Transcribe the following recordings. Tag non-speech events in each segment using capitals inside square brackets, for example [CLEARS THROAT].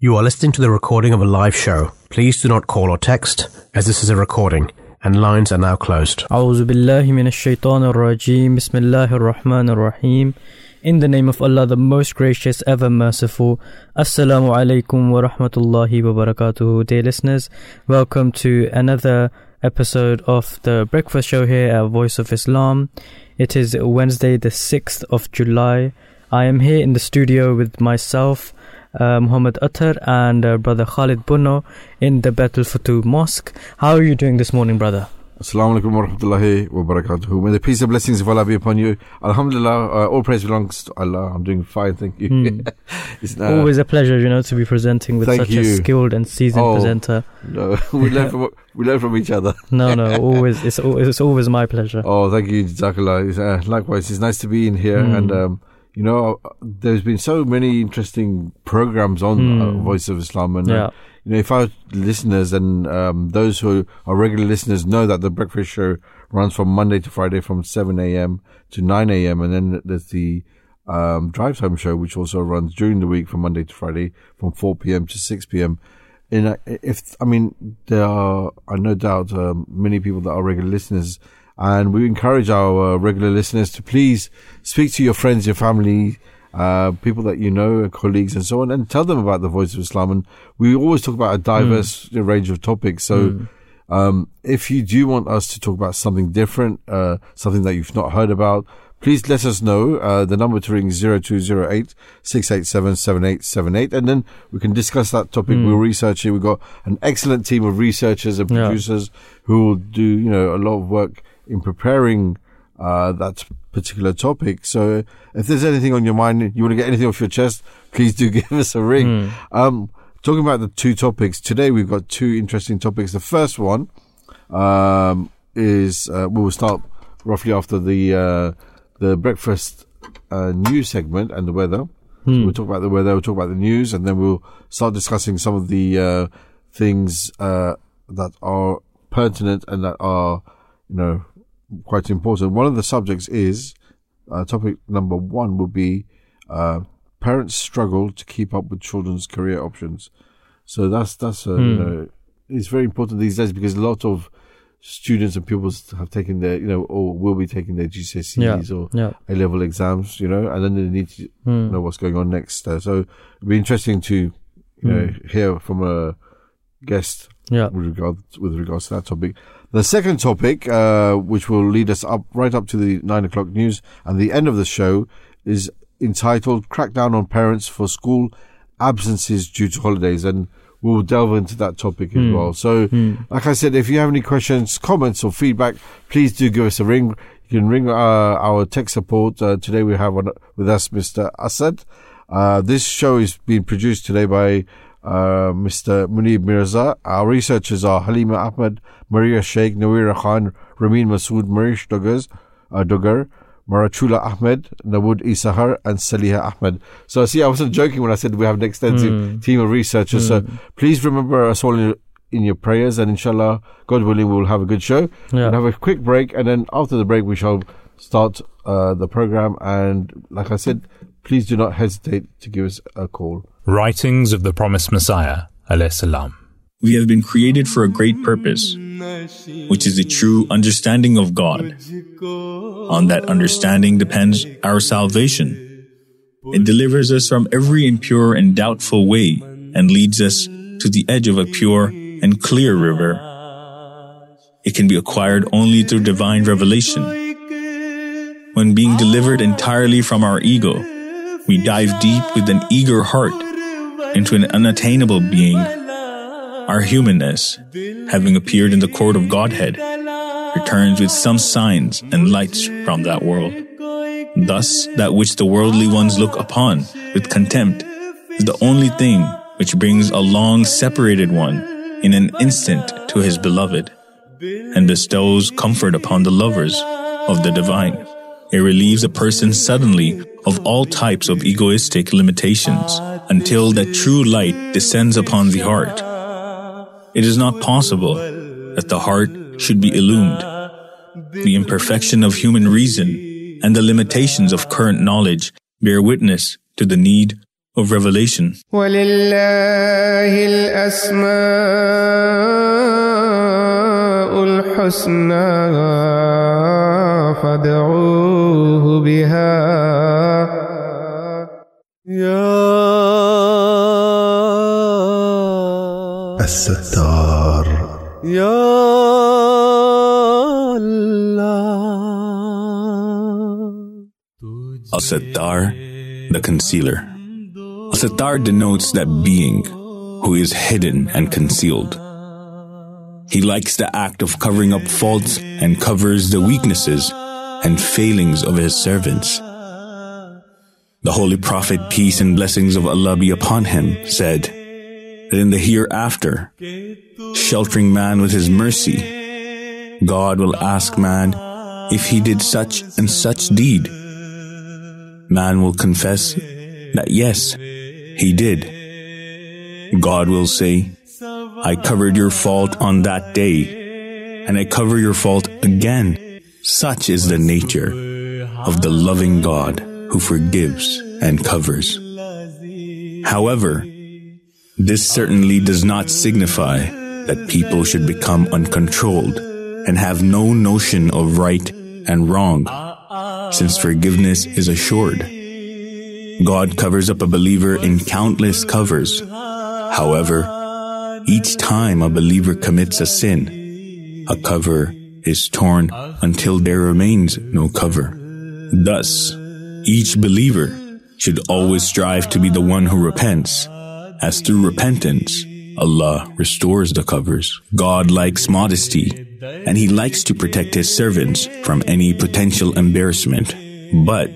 You are listening to the recording of a live show. Please do not call or text, as this is a recording, and lines are now closed. أعوذ بالله من الشيطان الرجيم بسم الله الرحمن الرحيم In the name of Allah, the most gracious, ever merciful. Assalamu alaikum wa rahmatullahi wa barakatuhu. Dear listeners, welcome to another episode of the breakfast show here at Voice of Islam. It is Wednesday, the 6th of July. I am here in the studio with myself, uh, Muhammad Attar, and uh, brother Khalid Bunno in the Baitul Futuh Mosque. How are you doing this morning, brother? Assalamu alaikum wa rahmatullahi wa barakatuhu. May the peace and blessings of Allah be upon you. Alhamdulillah, uh, all praise belongs to Allah. I'm doing fine, thank you. Hmm. [LAUGHS] It's, uh, Always a pleasure, you know, to be presenting with such you. a skilled and seasoned Oh. presenter. no, [LAUGHS] we learn from we learn from each other. [LAUGHS] No, no, always it's al- it's always my pleasure. Oh, thank you, Jazakallah. Uh, likewise, it's nice to be in here, Mm. and um, you know, uh, there's been so many interesting programs on uh, Mm. Voice of Islam, and uh, Yeah, you know, if our listeners and um, those who are regular listeners know that the breakfast show runs from Monday to Friday from 7 a.m. to 9 a.m. and then there's the um, drive time show, which also runs during the week from Monday to Friday from 4 p.m. to 6 p.m. And uh, if I mean, there are, I no doubt, um, many people that are regular listeners, and we encourage our uh, regular listeners to please speak to your friends, your family, uh, people that you know, colleagues, and so on, and tell them about the Voice of Islam. And we always talk about a diverse range of topics. So, Mm. um, if you do want us to talk about something different, uh, something that you've not heard about, please let us know. Uh, the number to ring is 0208 687 7878. And then we can discuss that topic. Mm. We'll research it. We've got an excellent team of researchers and Yeah. producers who will do, you know, a lot of work in preparing, uh, that particular topic. So if there's anything on your mind, you want to get anything off your chest, please do [LAUGHS] give us a ring. Mm. Um, talking about the two topics today, we've got two interesting topics. The first one um, is uh, we will start roughly after the uh, the breakfast uh, news segment and the weather. So Hmm. we'll talk about the weather, we'll talk about the news, and then we'll start discussing some of the uh, things uh, that are pertinent and that are, you know, quite important. One of the subjects is uh, topic number one will be uh, parents struggle to keep up with children's career options. So that's that's uh, you Hmm. know it's very important these days because a lot of students and pupils have taken their you know or will be taking their GCSEs or yeah. A level exams, you know, and then they need to Mm. know what's going on next. Uh, so it'll be interesting to you know hear from a guest Yeah. with regard with regards to that topic. The second topic, uh, which will lead us up right up to the nine o'clock news and the end of the show, is entitled "Crackdown on Parents for School Absences Due to Holidays," and we'll delve into that topic as Hmm. well. So, Mm. like I said, if you have any questions, comments, or feedback, please do give us a ring. You can ring uh, our tech support. Uh, today we have on, with us Mr. Asad. Uh, this show is being produced today by uh, Mr. Munib Mirza. Our researchers are Halima Ahmed, Maria Sheikh, Nawira Khan, Ramin Masood, Marish Duggars, uh, Duggar, Marachula Ahmed, Nawood Isahar, and Saliha Ahmed. So, see, I wasn't joking when I said we have an extensive Mm. team of researchers. So, please remember us all in, in your prayers, and inshallah, God willing, we'll have a good show. Yeah. We'll have a quick break, and then after the break, we shall start uh, the program. And like I said, please do not hesitate to give us a call. Writings of the Promised Messiah, alayhi salam. We have been created for a great purpose, which is the true understanding of God. On that understanding depends our salvation. It delivers us from every impure and doubtful way and leads us to the edge of a pure and clear river. It can be acquired only through divine revelation. When being delivered entirely from our ego, we dive deep with an eager heart into an unattainable being our humanness, having appeared in the court of Godhead, returns with some signs and lights from that world. Thus, that which the worldly ones look upon with contempt is the only thing which brings a long separated one in an instant to his beloved, and bestows comfort upon the lovers of the divine. It relieves a person suddenly of all types of egoistic limitations until that true light descends upon the heart. It is not possible that the heart should be illumined. The imperfection of human reason and the limitations of current knowledge bear witness to the need of revelation. ولله الأسماء الحسنى فادعوه بها يا الستار يا الله Al-Sattar, the concealer. Al-Sattar denotes that being who is hidden and concealed. He likes the act of covering up faults and covers the weaknesses and failings of his servants. The Holy Prophet, peace and blessings of Allah be upon him, said that in the hereafter, sheltering man with his mercy, God will ask man if he did such and such deed. Man will confess that yes, he did. God will say, I covered your fault on that day, and I cover your fault again. Such is the nature of the loving God who forgives and covers. However, this certainly does not signify that people should become uncontrolled and have no notion of right and wrong, since forgiveness is assured. God covers up a believer in countless covers. However, each time a believer commits a sin, a cover is torn until there remains no cover. Thus, each believer should always strive to be the one who repents, as through repentance, Allah restores the covers. God likes modesty, and He likes to protect His servants from any potential embarrassment. But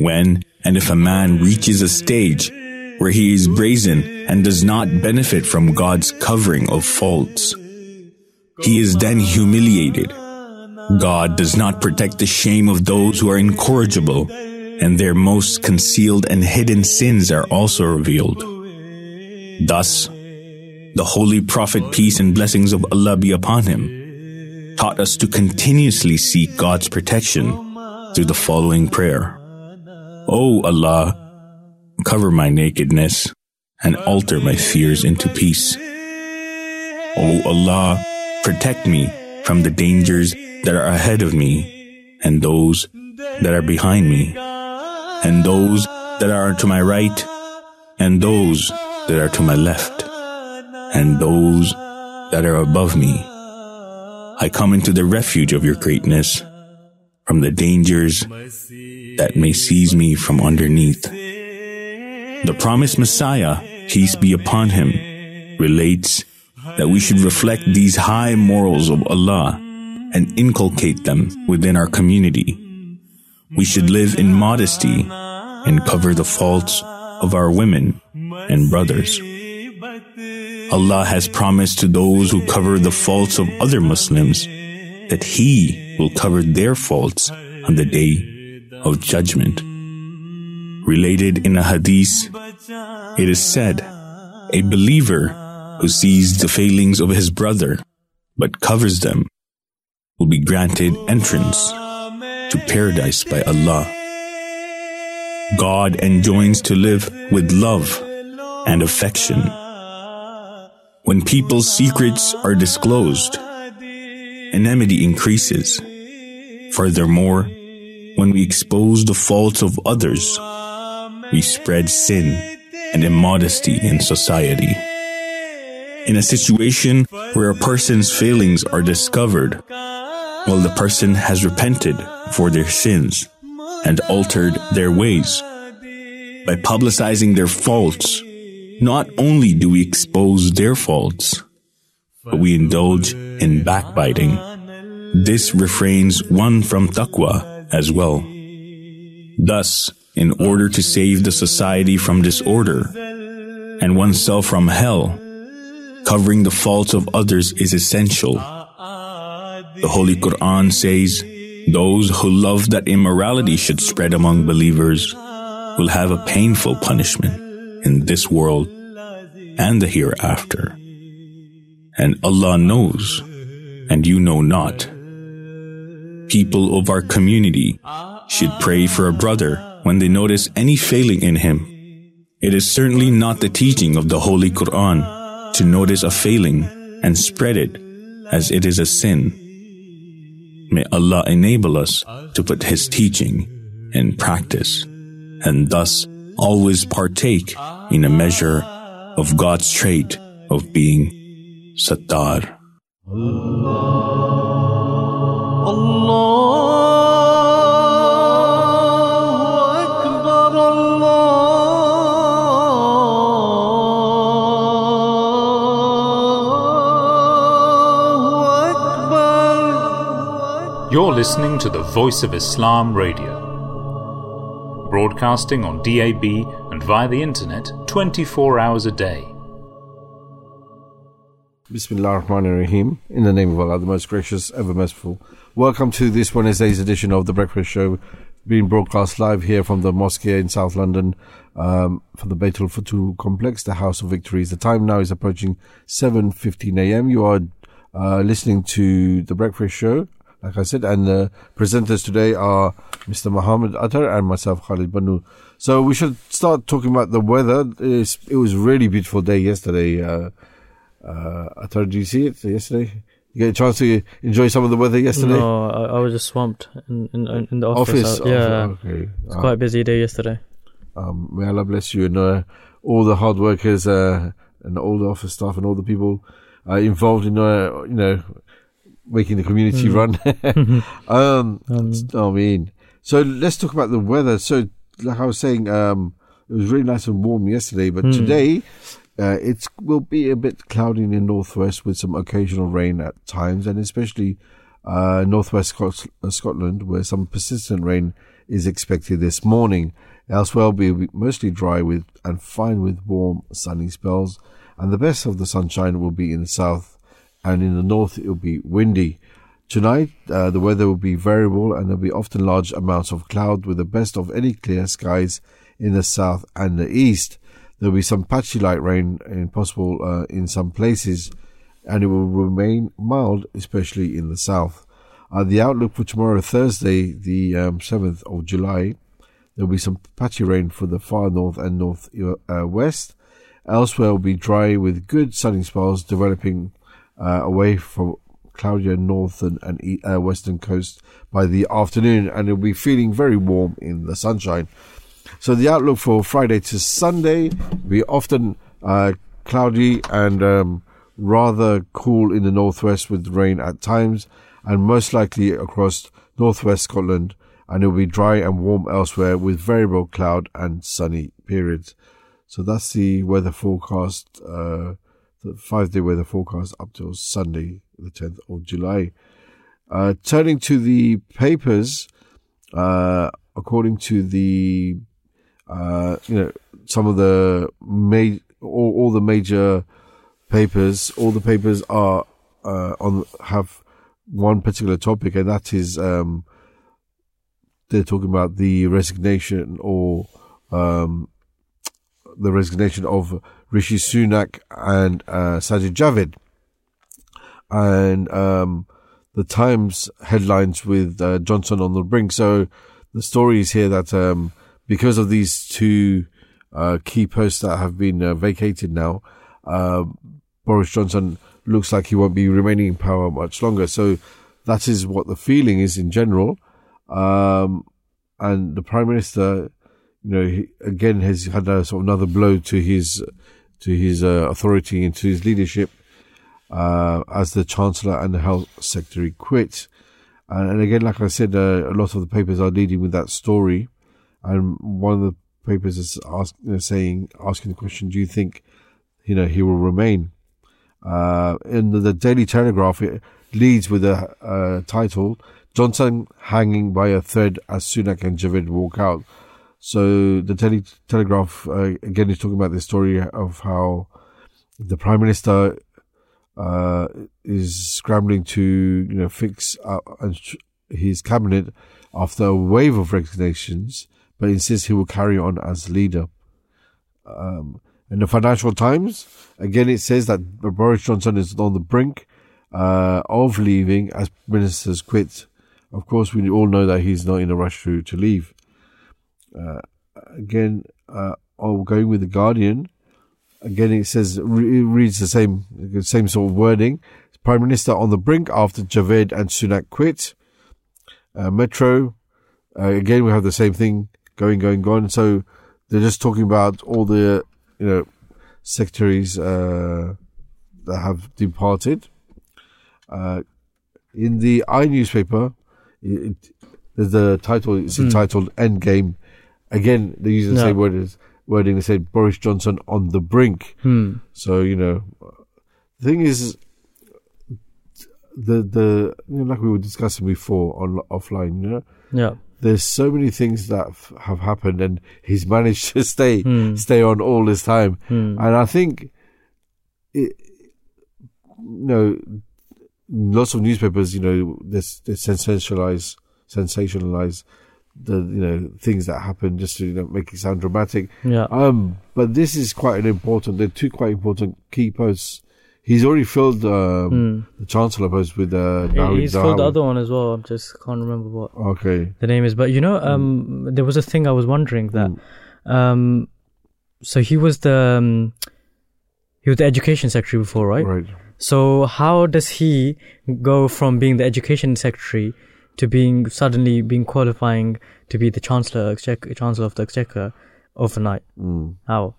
when and if a man reaches a stage where he is brazen and does not benefit from God's covering of faults, he is then humiliated. God does not protect the shame of those who are incorrigible, and their most concealed and hidden sins are also revealed. Thus, the Holy Prophet, peace and blessings of Allah be upon him, taught us to continuously seek God's protection through the following prayer. O Allah, cover my nakedness and alter my fears into peace. O Allah, protect me from the dangers that are ahead of me and those that are behind me and those that are to my right and those that are to my left and those that are above me. I come into the refuge of your greatness from the dangers that may seize me from underneath. The promised Messiah, peace be upon him, relates that we should reflect these high morals of Allah and inculcate them within our community. We should live in modesty and cover the faults of our women and brothers. Allah has promised to those who cover the faults of other Muslims that He will cover their faults on the day of judgment. Related in a hadith, it is said, a believer who sees the failings of his brother but covers them will be granted entrance to paradise by Allah. God enjoins to live with love and affection. When people's secrets are disclosed, enmity increases. Furthermore, when we expose the faults of others, we spread sin and immodesty in society. In a situation where a person's failings are discovered, while the person has repented for their sins and altered their ways, by publicizing their faults, not only do we expose their faults, but we indulge in backbiting. This refrains one from taqwa as well. Thus, in order to save the society from disorder and oneself from hell, covering the faults of others is essential. The Holy Quran says, those who love that immorality should spread among believers will have a painful punishment in this world and the hereafter. And Allah knows, and you know not. People of our community should pray for a brother when they notice any failing in him It is certainly not the teaching of the Holy Quran to notice a failing and spread it as it is a sin. May Allah enable us to put His teaching in practice and thus always partake in a measure of God's trait of being Sattar. You're listening to the Voice of Islam Radio, broadcasting on DAB and via the internet 24 hours a day. Bismillah ar-Rahman ar-Rahim. In the name of Allah, the most gracious, ever merciful. Welcome to this Wednesday's edition of The Breakfast Show, being broadcast live here from the mosque in South London um, for the Baitul Futuh complex, the House of Victories. The time now is approaching 7.15am. You are uh, listening to The Breakfast Show, like I said, and the presenters today are Mr. Muhammad Attar and myself, Khalid Banu. So we should start talking about the weather. It's, it was a really beautiful day yesterday. Uh, uh, Attar, did you see it yesterday? You get a chance to enjoy some of the weather yesterday? No, I, I was just swamped in, in, in the office. Office? Uh, yeah, Oh, okay. it's quite a busy day yesterday. Um, may Allah bless you and uh, all the hard workers uh, and all the office staff and all the people uh, involved in, uh, you know, making the community run. [LAUGHS] [LAUGHS] um, I mean, so let's talk about the weather. So, like I was saying, um, it was really nice and warm yesterday, but today uh, it will be a bit cloudy in the northwest with some occasional rain at times, and especially uh, northwest Scot- uh, Scotland, where some persistent rain is expected this morning. Elsewhere, will be mostly dry with and fine with warm, sunny spells, and the best of the sunshine will be in the south, and in the north it will be windy. Tonight, uh, the weather will be variable and there'll be often large amounts of cloud with the best of any clear skies in the south and the east. There'll be some patchy light rain and possible uh, in some places, and it will remain mild, especially in the south. Uh, the outlook for tomorrow, Thursday, the um, 7th of July, there'll be some patchy rain for the far north and north uh, west. Elsewhere will be dry with good sunny spells developing uh, away from cloudier northern and uh, western coast by the afternoon, and it'll be feeling very warm in the sunshine. So the outlook for Friday to Sunday will be often uh, cloudy and um, rather cool in the northwest with rain at times, and most likely across northwest Scotland, and it will be dry and warm elsewhere with variable cloud and sunny periods. So that's the weather forecast, uh, the five day weather forecast up till Sunday, the 10th of July. Uh, turning to the papers, uh, according to the, uh, you know, some of the ma- all, all the major papers, all the papers are, uh, on, have one particular topic, and that is, um, they're talking about the resignation or, um, the resignation of Rishi Sunak and uh, Sajid Javid. And um, the Times headlines with uh, Johnson on the brink. So the story is here that um, because of these two uh, key posts that have been uh, vacated now, uh, Boris Johnson looks like he won't be remaining in power much longer. So that is what the feeling is in general. Um, and the Prime Minister you know, again has had a sort of another blow to his to his uh, authority and to his leadership uh, as the Chancellor and the Health Secretary quit. And, and again, like I said, uh, a lot of the papers are leading with that story. And one of the papers is ask, you know, saying, asking the question, do you think, you know, he will remain? Uh, in the, the Daily Telegraph, it leads with a title, Johnson hanging by a thread as Sunak and Javid walk out. So the Tele- Telegraph uh, again is talking about the story of how the Prime Minister uh, is scrambling to you know fix up his cabinet after a wave of resignations, but insists he will carry on as leader. Um, in the Financial Times, again it says that Boris Johnson is on the brink uh, of leaving as ministers quit. Of course, we all know that he's not in a rush to, to leave. Uh, again, uh, oh, going with the Guardian. Again, it says it reads the same same sort of wording. Prime Minister on the brink after Javid and Sunak quit. Uh, Metro. Uh, again, we have the same thing going, going, going. So they're just talking about all the you know secretaries uh, that have departed. Uh, in the i newspaper, it, it, the title. is entitled "Endgame." Again, they use the No. same word as wording. They said Boris Johnson on the brink. Hmm. So you know, the thing is, the the you know, like we were discussing before on offline. You know, Yeah. there's so many things that f- have happened, and he's [LAUGHS] managed to stay Hmm. stay on all this time. Hmm. And I think, it, you know, lots of newspapers, you know, they, they sensationalize, sensationalize the, you know, things that happen just to, you know, make it sound dramatic. Yeah. Um, but this is quite an important, they're two quite important key posts. He's already filled, um, the Chancellor post with, uh, He's filled the other one as well. I just can't remember what Okay. the name is. But you know, um, there was a thing I was wondering that, um, so he was the um, he was the education secretary before, right? Right. So how does he go from being the education secretary to being suddenly being qualifying to be the chancellor, exchequer, chancellor of the exchequer overnight? Mm. How?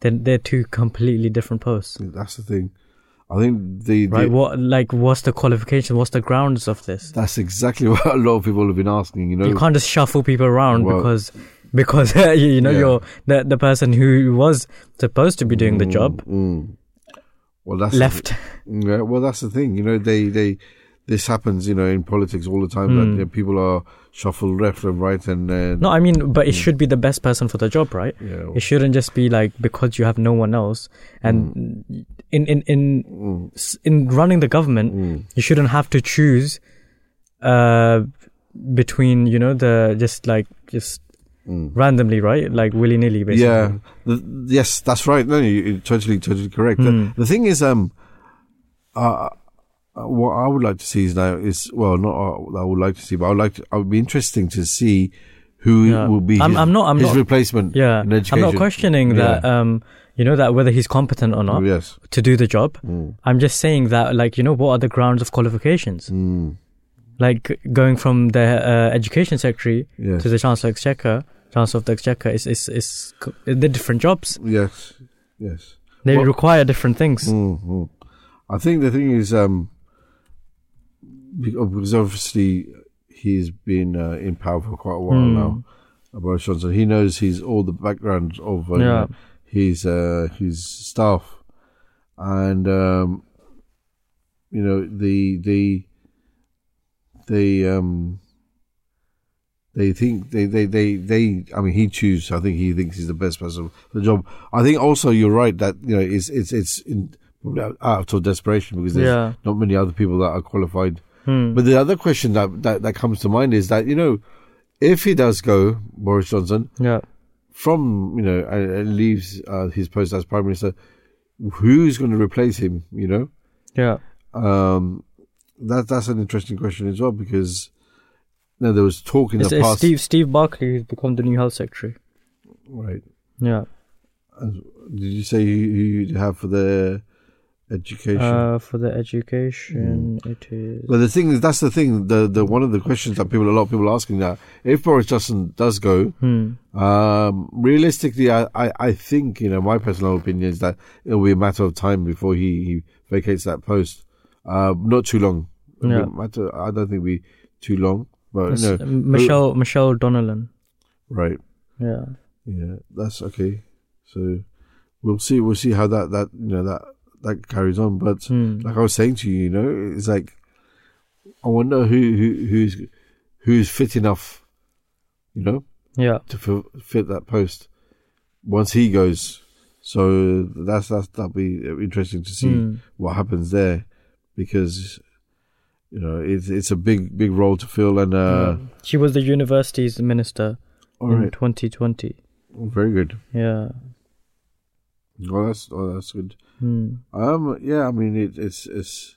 Then they're two completely different posts, That's the thing. I think the, the right? What like what's the qualification? What's the grounds of this? that's exactly [LAUGHS] what a lot of people have been asking, you know. You can't just shuffle people around Well- because because [LAUGHS] you know Yeah. you're the the person who was supposed to be doing the job Mm. Well, that's the left. Yeah, well, that's the thing. You know, they, they, this happens, you know, in politics all the time that Mm. you know, people are shuffled left and right and, uh, No, I mean, but it should be the best person for the job, right? yeah, It shouldn't just be like because you have no one else. And in in in mm, in running the government, mm, you shouldn't have to choose uh between you know the just like just mm. randomly, right? Like willy nilly, basically. yeah, the, yes, that's right. No, you, you're totally, totally correct. Mm. The, the thing is, um, uh, what I would like to see is now is well, not uh, I would like to see, but I would like to. I would be interesting to see who Yeah. will be I'm- his, I'm not- I'm his not- replacement. Yeah, in I'm not questioning that. Um, you know that whether he's competent or not yes. to do the job. Mm. I'm just saying that, like, you know, what are the grounds of qualifications? Mm. Like going from the uh, education secretary Yes. to the chancellor exchequer, chancellor of the exchequer is is is they're different jobs. Yes. Yes. They Well- require different things. Mm-hmm. I think the thing is, um, because obviously he's been uh, in power for quite a while Mm. now, Boris Johnson. He knows he's all the background of uh, Yeah. his uh, his staff, and um, you know the the they um they think they, they they they I mean he chooses I think he thinks he's the best person for the job. I think also you're right that you know it's it's it's in, out- out of desperation because there's Yeah. not many other people that are qualified. Hmm. But the other question that, that that comes to mind is that you know if he does go Boris Johnson Yeah. from you know and, and leaves uh, his post as prime minister, who's going to replace him? You know. Yeah. Um, that that's an interesting question as well because you know, there was talk in It's, the past, Steve Steve Barclay has become the new health secretary. right? Yeah. Did you say who you have for the education? Uh, for the education, it is. Well, the thing is, that's the thing. The the one of the questions that people, a lot of people are asking that if Boris Johnson does go, Hmm. um, realistically, I, I, I think you know my personal opinion is that it'll be a matter of time before he, he vacates that post. Uh, not too long. Yeah. matter, I don't think be too long. But uh, Michelle Michelle Donelan. right? Yeah. Yeah, that's okay. So we'll see. We'll see how that that you know that that carries on. But Hmm. like I was saying to you, you know, it's like I wonder who who who's who's fit enough, you know, Yeah. to f- fit that post once he goes. So that's that's that'll be interesting to see Hmm. what happens there, because you know it's it's a big big role to fill. And uh, Yeah. She was the university's minister in right, 2020. very good. Yeah. Oh, that's oh, that's good. Hmm. Um, yeah, I mean, it, it's it's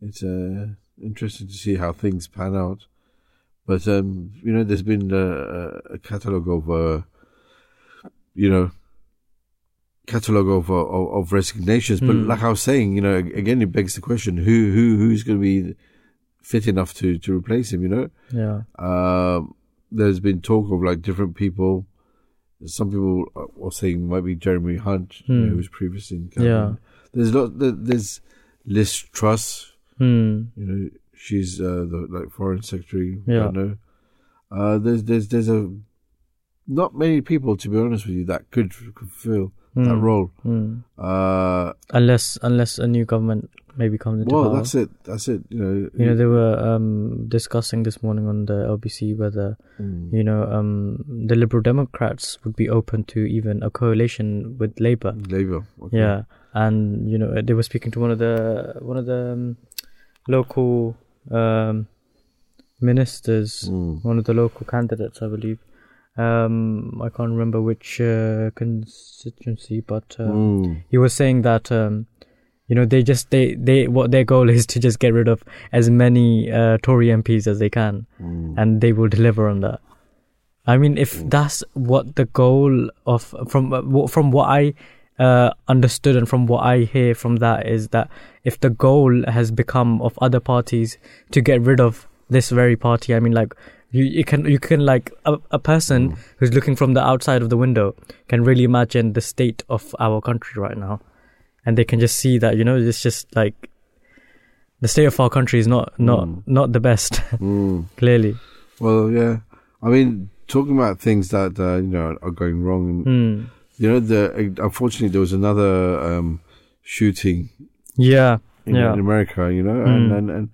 it's uh, interesting to see how things pan out, but um, you know, there's been a, a catalogue of uh, you know catalogue of, uh, of of resignations. But Hmm. like I was saying, you know, again, it begs the question: who who who's going to be fit enough to to replace him? You know, Yeah. um, there's been talk of like different people. Some people are saying might be Jeremy Hunt, you know, Hmm. who was previously in Yeah. cabinet. There's lot. There's Liz Truss. Hmm. You know, she's uh, the like foreign secretary. Yeah. I know. Uh, there's there's there's a not many people, to be honest with you, that could could fill that Hmm. role. Hmm. Uh, Unless unless a new government maybe comes into well, power. that's it. That's it. You know. You know, they were um, discussing this morning on the LBC whether Mm. you know um, the Liberal Democrats would be open to even a coalition with Labour. Labour. okay. Yeah, and you know they were speaking to one of the one of the um, local um, ministers, Mm. one of the local candidates, I believe. Um, I can't remember which uh, constituency, but um, Mm. he was saying that um, you know they just they they what their goal is [LAUGHS] to just get rid of as many uh, Tory MPs as they can, Mm. and they will deliver on that. I mean, if that's what the goal of from uh, from what I uh, understood and from what I hear from that is that if the goal has become of other parties to get rid of this very party, I mean, like you, you can you can like a, a person who's looking from the outside of the window can really imagine the state of our country right now, and they can just see that you know it's just like the state of our country is not not Mm. not the best [LAUGHS] Mm. clearly. Well, yeah. I mean, talking about things that uh, you know are going wrong. And, Hmm. You know, the unfortunately there was another um, shooting Yeah, in, yeah. in America. You know, and Mm. and and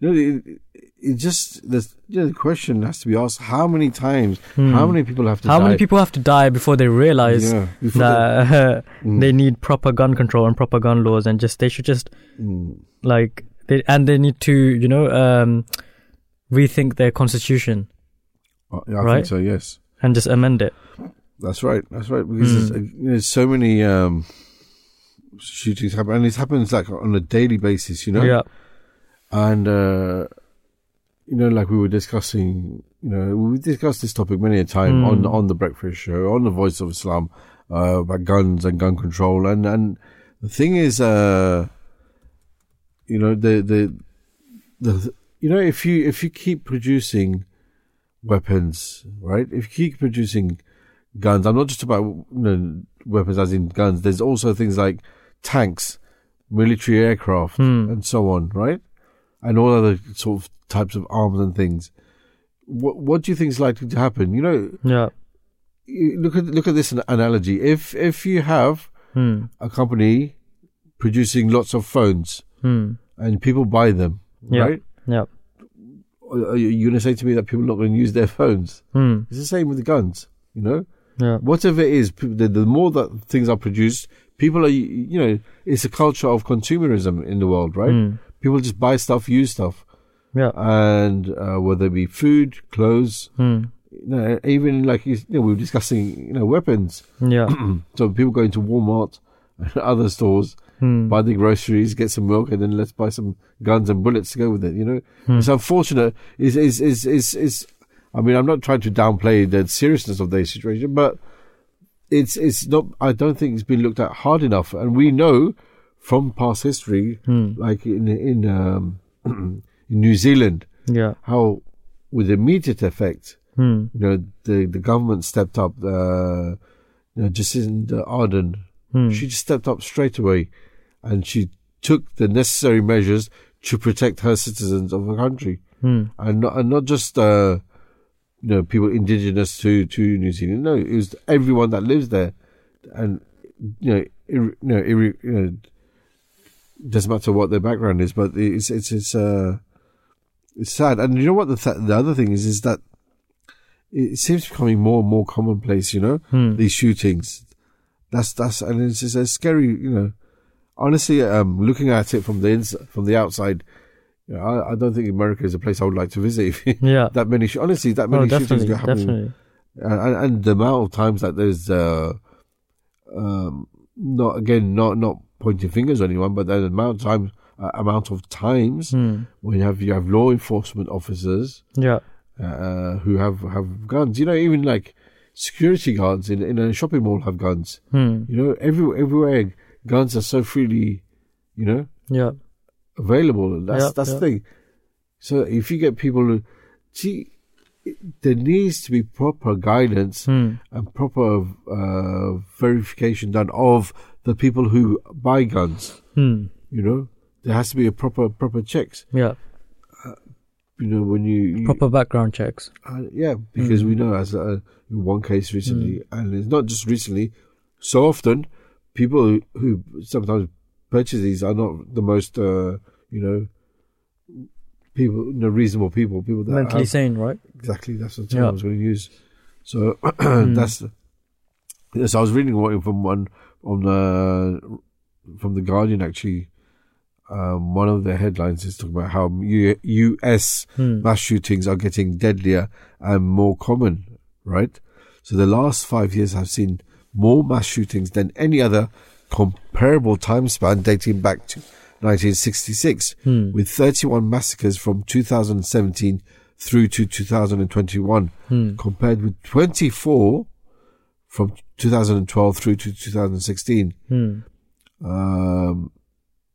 you know, it, it just the you know, the question has to be asked: How many times? Hmm. How many people have to? How die? many people have to die before they realize Yeah, before that [LAUGHS] Mm. they need proper gun control and proper gun laws, and just they should just Mm. like they and they need to you know um, rethink their constitution Uh, yeah, I Right? think so. Yes, and just amend it. that's right. That's right. Because Mm. there's, uh, you know, there's so many um, shootings happen, and it happens like on a daily basis. You know. Yeah, and uh, you know, like we were discussing, you know, we discussed this topic many a time Mm. on on the Breakfast Show, on the Voice of Islam, uh, about guns and gun control, and and the thing is, uh, you know, the the the you know, if you if you keep producing weapons, right? If you keep producing guns, I'm not just about you know weapons as in guns. There's also things like tanks, military aircraft, Hmm. and so on, right? And all other sort of types of arms and things. What what do you think is likely to happen? You know, yeah, you look at look at this analogy. If if you have hmm. a company producing lots of phones Hmm. and people buy them, Yeah. right? yeah, Are you going to say to me that people are not going to use their phones? hmm. It's the same with the guns, you know. yeah, Whatever it is, the, the more that things are produced, people are, you know, it's a culture of consumerism in the world, right? Hmm. People just buy stuff, use stuff, yeah, and uh, whether it be food, clothes, hmm. you know, even like you know, we were discussing, you know, weapons. yeah, [CLEARS THROAT] So people go into Walmart [LAUGHS] and other stores, hmm. buy the groceries, get some milk, and then let's buy some guns and bullets to go with it. You know, Hmm. it's unfortunate. Is is is is is. I mean, I'm not trying to downplay the seriousness of the situation, but it's it's not. I don't think it's been looked at hard enough, and we know from past history, Hmm. like in in um, [CLEARS THROAT] in New Zealand, yeah, how with immediate effect, hmm. you know, the the government stepped up. Uh, you know, Jacinda Ardern, Hmm. she just stepped up straight away, and she took the necessary measures to protect her citizens of the country, Hmm. and not and not just uh, you know people indigenous to to New Zealand. No, it was everyone that lives there, and you know, ir- you know, ir- you know, doesn't matter what their background is, but it's it's it's uh, it's sad. And you know what the th- the other thing is is that it seems becoming more and more commonplace. You know, Hmm. these shootings. That's that's and it's just a scary. You know, honestly, um, looking at it from the ins- from the outside, you know, I, I don't think America is a place I would like to visit. If [LAUGHS] yeah. that many, sh- honestly, that many Oh, shootings happening, and, and, and the amount of times that there's, uh, um, not again, not not pointing fingers at anyone, but the amount of times, uh, amount of times Hmm. when you have you have law enforcement officers Yeah, uh, who have have guns. You know, even like security guards in in a shopping mall have guns. Hmm. You know, every everywhere guns are so freely, you know, Yeah. available. That's Yeah, that's yeah. the thing. So if you get people who see, there needs to be proper guidance Hmm. and proper uh, verification done of the people who buy guns. Hmm. You know, there has to be a proper proper checks. Yeah. You know, when you, you Proper background checks. uh, yeah, because Hmm. we know as uh, one case recently, and it's not just recently. So often, people who, who sometimes purchase these are not the most, uh, you know, people, you know, reasonable people. People that Mentally have- sane, right? exactly that's the term Yeah. I was going to use. So [CLEARS THROAT] Hmm. that's yes. I was reading one from one on the from the Guardian actually. Um, one of the headlines is talking about how U- U.S. Hmm. mass shootings are getting deadlier and more common. Right. So the last five years have seen more mass shootings than any other comparable time span dating back to 1966, Hmm. with 31 massacres from 2017 through to 2021, Hmm. compared with 24 from 2012 through to 2016. Hmm. Um,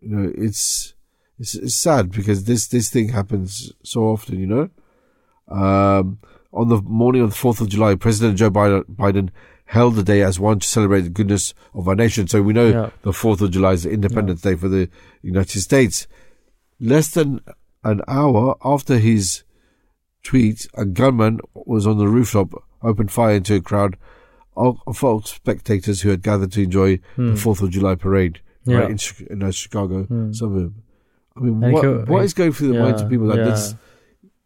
you know, it's, it's it's sad because this this thing happens so often. You know, um, on the morning of the fourth of July, President Joe Biden, Biden held the day as one to celebrate the goodness of our nation. So we know Yeah. the fourth of July is Independence Day for the United States. Less than an hour after his tweet, a gunman was on the rooftop, opened fire into a crowd of, of folks, spectators who had gathered to enjoy the Fourth of July parade Hmm. Yeah. right in, in a Chicago Hmm. suburb. I mean, what, you- what is going through the minds of people that yeah. this,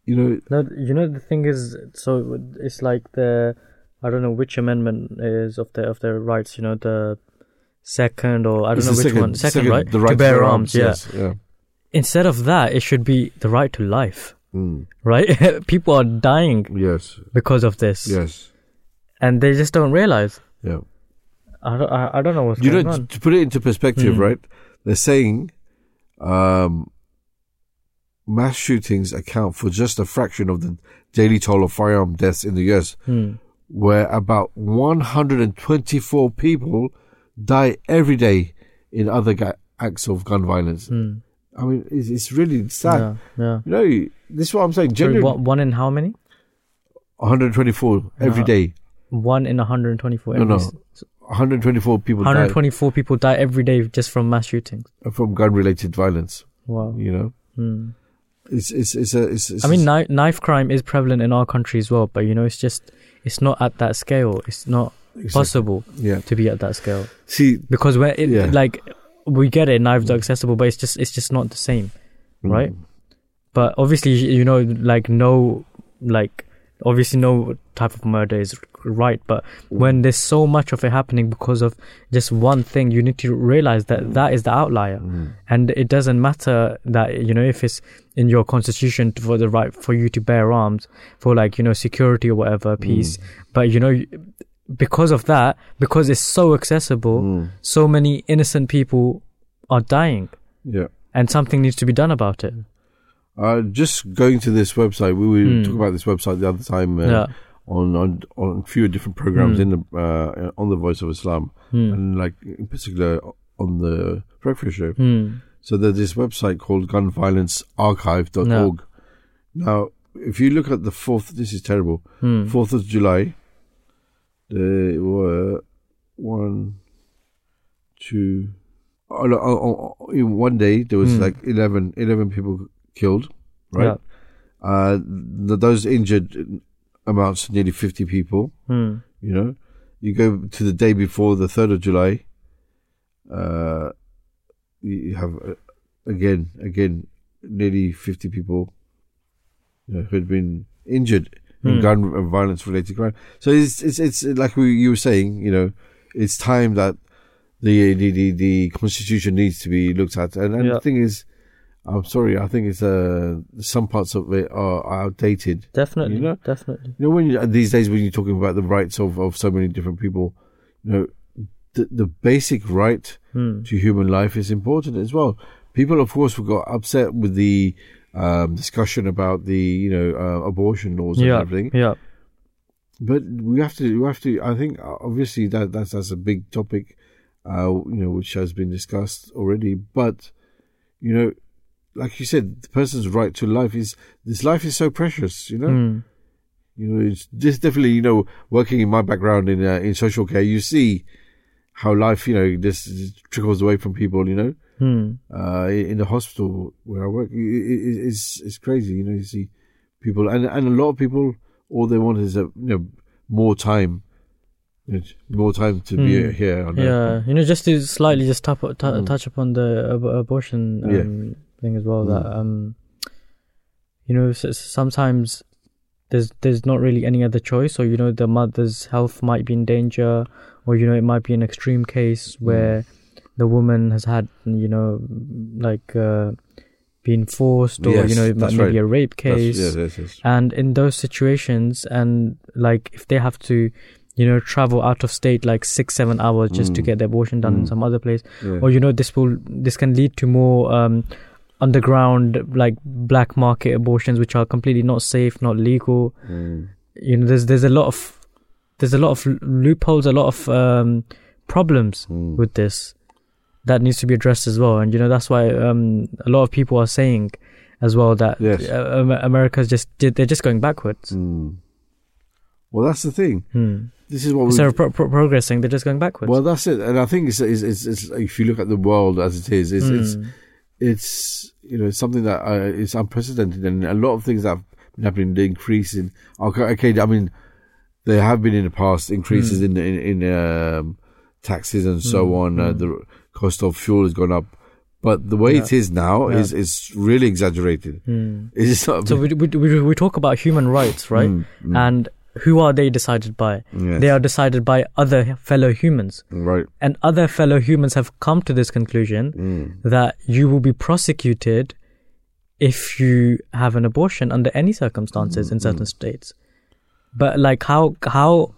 you know, No, you know the thing is, so it's like the I don't know which amendment is of the of their rights. You know the second or I don't it's know which second, one. Second, right? The right to bear arms. Yeah. yes, yeah. Instead of that, it should be the right to life. Mm, Right? [LAUGHS] People are dying yes, because of this, yes, and they just don't realize. yeah. I don't. I, I don't know what's You going know, on. to, to put it into perspective, Hmm. right? They're saying um, mass shootings account for just a fraction of the daily toll of firearm deaths in the US, Hmm. where about 124 people die every day in other ga- acts of gun violence. Hmm. I mean, it's, it's really sad. Yeah. Yeah. You know, this is what I'm saying. Sorry, Generally, one, one in how many? 124 every Uh, day. One in 124. No, no. S- 124 people 124 people die every day just from mass shootings. from gun-related violence. Wow. You know, Hmm. it's it's it's a it's. it's I mean, knife, knife crime is prevalent in our country as well, but you know, it's just it's not at that scale. It's not Exactly. possible Yeah. to be at that scale See, because when it Yeah. like we get it, knives are accessible, but it's just it's just not the same, right? mm, But obviously, you know, like no, like obviously no type of murder is right, but when there's so much of it happening because of just one thing, you need to realize that that is the outlier. mm, and it doesn't matter that you know if it's in your constitution for the right for you to bear arms for like you know security or whatever peace. But you know because of that because it's so accessible mm, so many innocent people are dying. Yeah. and something needs to be done about it Uh, just going to this website, we were Hmm. talking about this website the other time uh, yeah on, on on a few different programs Hmm. in the uh, on the Voice of Islam, Hmm. and like in particular on the breakfast show. Hmm. So there's this website called gunviolencearchive.org. Now, if you look at the fourth, this is terrible. Hmm. Fourth of July, there were one, two. Oh, no, oh, oh, in one day there was Hmm. like 11, 11 people killed, right? Uh, th- those injured amounts to nearly fifty people. Hmm. You know, you go to the day before the third of July. Uh, you have uh, again, again, nearly fifty people you know, who had been injured in Hmm. gun and violence related crime. So it's it's it's like we, you were saying. You know, it's time that the the the, the constitution needs to be looked at. And, and Yeah. the thing is, I'm sorry, I think it's uh some parts of it are outdated. definitely You know? definitely You know, when you, these days when you're talking about the rights of, of so many different people, you know, the the basic right Hmm. to human life is important as well. People, of course, got upset with the um, discussion about the you know uh, abortion laws yeah and everything. yeah but we have to we have to i think uh, obviously that that's that's a big topic uh you know which has been discussed already but you know like you said the person's right to life is this life is so precious you know Mm. you know it's definitely you know working in my background in uh, in social care you see how life you know just trickles away from people you know Hmm. uh, in the hospital where I work, it, it, it's it's crazy. You know, you see people, and and a lot of people, all they want is a you know more time, more time to be Hmm. here. Earth. Yeah, you know, just to slightly just tap, t- touch upon the ab- abortion um, Yeah. Thing as well. That um, you know, sometimes there's there's not really any other choice, or you know, the mother's health might be in danger, or you know, it might be an extreme case where the woman has had, you know, like uh, been forced, or Yes, you know, that's maybe right. a rape case. And in those situations, and like if they have to, you know, travel out of state like six, seven hours just to Mm. get the abortion done in Mm. some other place, Yeah. or you know, this will this can lead to more um, underground like black market abortions, which are completely not safe, not legal. Mm. You know, there's there's a lot of there's a lot of loopholes, a lot of um, problems Mm. with this that needs to be addressed as well. And you know, that's why um, a lot of people are saying as well that Yes. uh, America's just they're just going backwards. Mm. Well, that's the thing. Hmm. This is what we. Instead of pro- pro- progressing, they're just going backwards. Well, that's it, and I think it's, it's, it's, it's if you look at the world as it is, it's it's, Hmm. you know something that uh, is unprecedented, and a lot of things that have been happening, the increase in okay, I mean, there have been in the past increases in in, in um, taxes and so on. Uh, the cost of fuel has gone up, but the way it is now Yeah. is is really exaggerated. It's not. So we, we we we talk about human rights, right? Mm, mm. And who are they decided by? Yes. They are decided by other fellow humans, right. and other fellow humans have come to this conclusion Mm. that you will be prosecuted if you have an abortion under any circumstances in certain states. But like how how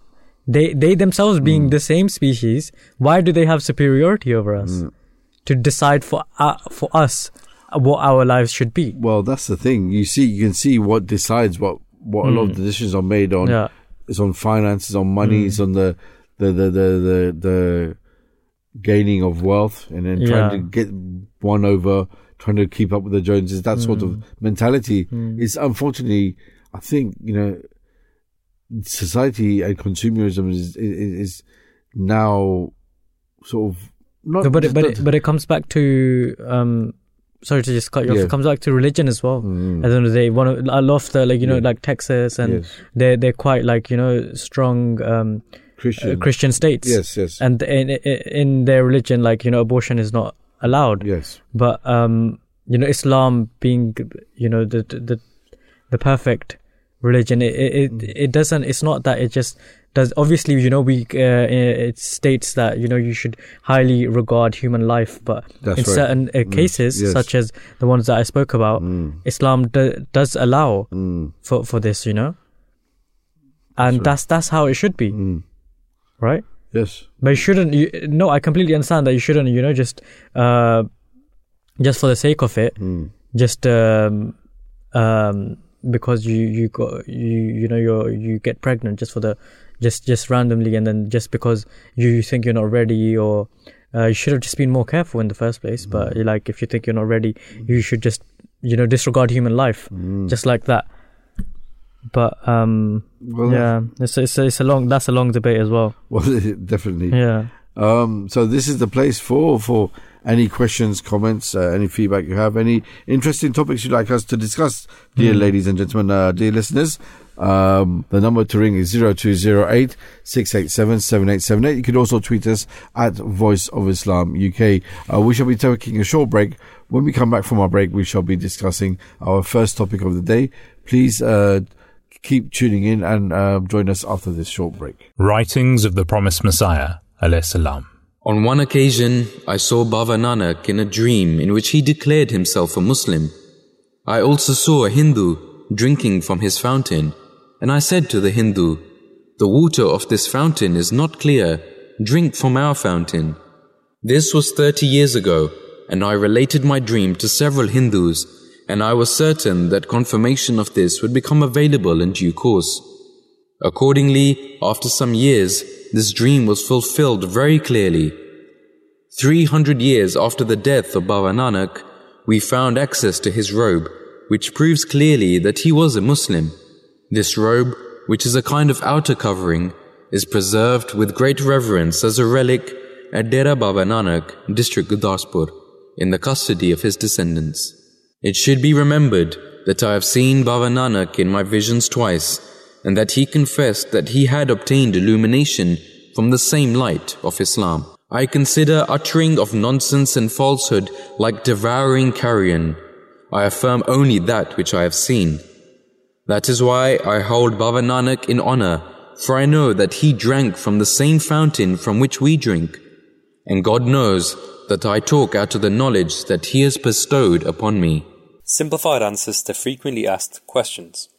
they they themselves being the same species, why do they have superiority over us to decide for uh, for us what our lives should be? Well, that's the thing. You see, you can see what decides what what a lot of the decisions are made on. Hmm. Yeah. It's on finances, on money, Mm. it's on the the the the the, the gaining of wealth, and then trying Yeah. to get one over, trying to keep up with the Joneses. That sort of mentality is unfortunately, I think, you know, society and consumerism is is, is now sort of not. No, but it, but it, but it comes back to um sorry to just cut you off Yeah. it comes back to religion as well Mm. at the end of the day one of i love the like you know like texas and Yes. they're they're quite like you know strong um Christian. uh, christian states Yes, yes, and in, in their religion like you know abortion is not allowed yes. but um you know islam being you know the the the perfect religion it it, Mm. it, it doesn't it's not that it just does obviously you know we uh, it states that you know you should highly regard human life but That's in right. certain uh, cases yes. such as the ones that i spoke about Mm. islam do, does allow Mm. for for this you know and that's that's how it should be Mm. right Yes. but you shouldn't you, no i completely understand that you shouldn't you know just uh just for the sake of it Mm. just um um because you you got you you know you you get pregnant just for the just just randomly and then just because you think you're not ready or uh, you should have just been more careful in the first place but like if you think you're not ready you should just you know disregard human life just like that. But um Well, yeah. it's, it's it's a long that's a long debate as well. [LAUGHS] Well, definitely. yeah. Um, so this is the place for for any questions, comments, uh, any feedback you have, any interesting topics you'd like us to discuss, dear ladies and gentlemen, uh, dear listeners. Um, the number to ring is 0208 687 7878. You can also tweet us at Voice of Islam UK. Uh, we shall be taking a short break. When we come back from our break, we shall be discussing our first topic of the day. Please, uh, keep tuning in and, uh, join us after this short break. Writings of the Promised Messiah, alayhi salam. On one occasion, I saw Baba Nanak in a dream in which he declared himself a Muslim. I also saw a Hindu drinking from his fountain, and I said to the Hindu, The water of this fountain is not clear, drink from our fountain. This was 30 years ago, and I related my dream to several Hindus, and I was certain that confirmation of this would become available in due course. Accordingly, after some years, this dream was fulfilled very clearly. 300 years after the death of Baba Nanak, we found access to his robe, which proves clearly that he was a Muslim. This robe, which is a kind of outer covering, is preserved with great reverence as a relic at Dera Baba Nanak, district Gurdaspur, in the custody of his descendants. It should be remembered that I have seen Baba Nanak in my visions twice, and that he confessed that he had obtained illumination from the same light of Islam. I consider uttering of nonsense and falsehood like devouring carrion. I affirm only that which I have seen. That is why I hold Baba Nanak in honor, for I know that he drank from the same fountain from which we drink. And God knows that I talk out of the knowledge that he has bestowed upon me. Simplified answers to frequently asked questions.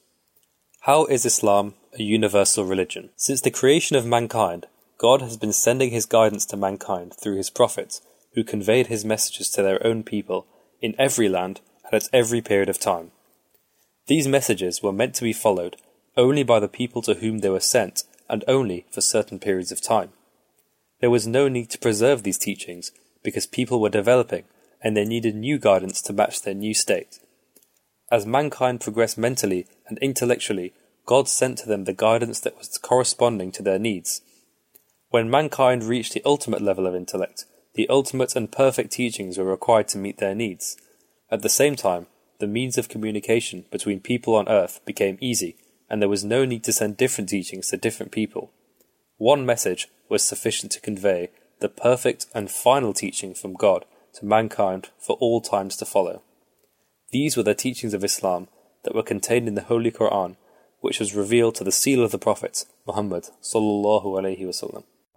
How is Islam a universal religion? Since the creation of mankind, God has been sending his guidance to mankind through his prophets, who conveyed his messages to their own people in every land and at every period of time. These messages were meant to be followed only by the people to whom they were sent and only for certain periods of time. There was no need to preserve these teachings because people were developing and they needed new guidance to match their new state. As mankind progressed mentally and intellectually, God sent to them the guidance that was corresponding to their needs. When mankind reached the ultimate level of intellect, the ultimate and perfect teachings were required to meet their needs. At the same time, the means of communication between people on earth became easy, and there was no need to send different teachings to different people. One message was sufficient to convey the perfect and final teaching from God to mankind for all times to follow. These were the teachings of Islam that were contained in the Holy Quran, which was revealed to the seal of the Prophet, Muhammad.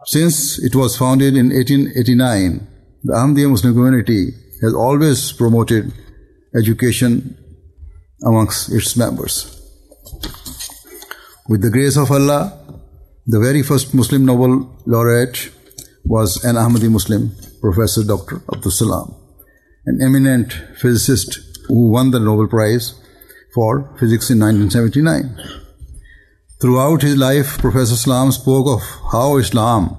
Since it was founded in 1889, the Ahmadiyya Muslim community has always promoted education amongst its members. With the grace of Allah, the very first Muslim Nobel laureate was an Ahmadi Muslim, Professor Dr. Abdul Salam, an eminent physicist who won the Nobel Prize for Physics in 1979. Throughout his life, Professor Salam spoke of how Islam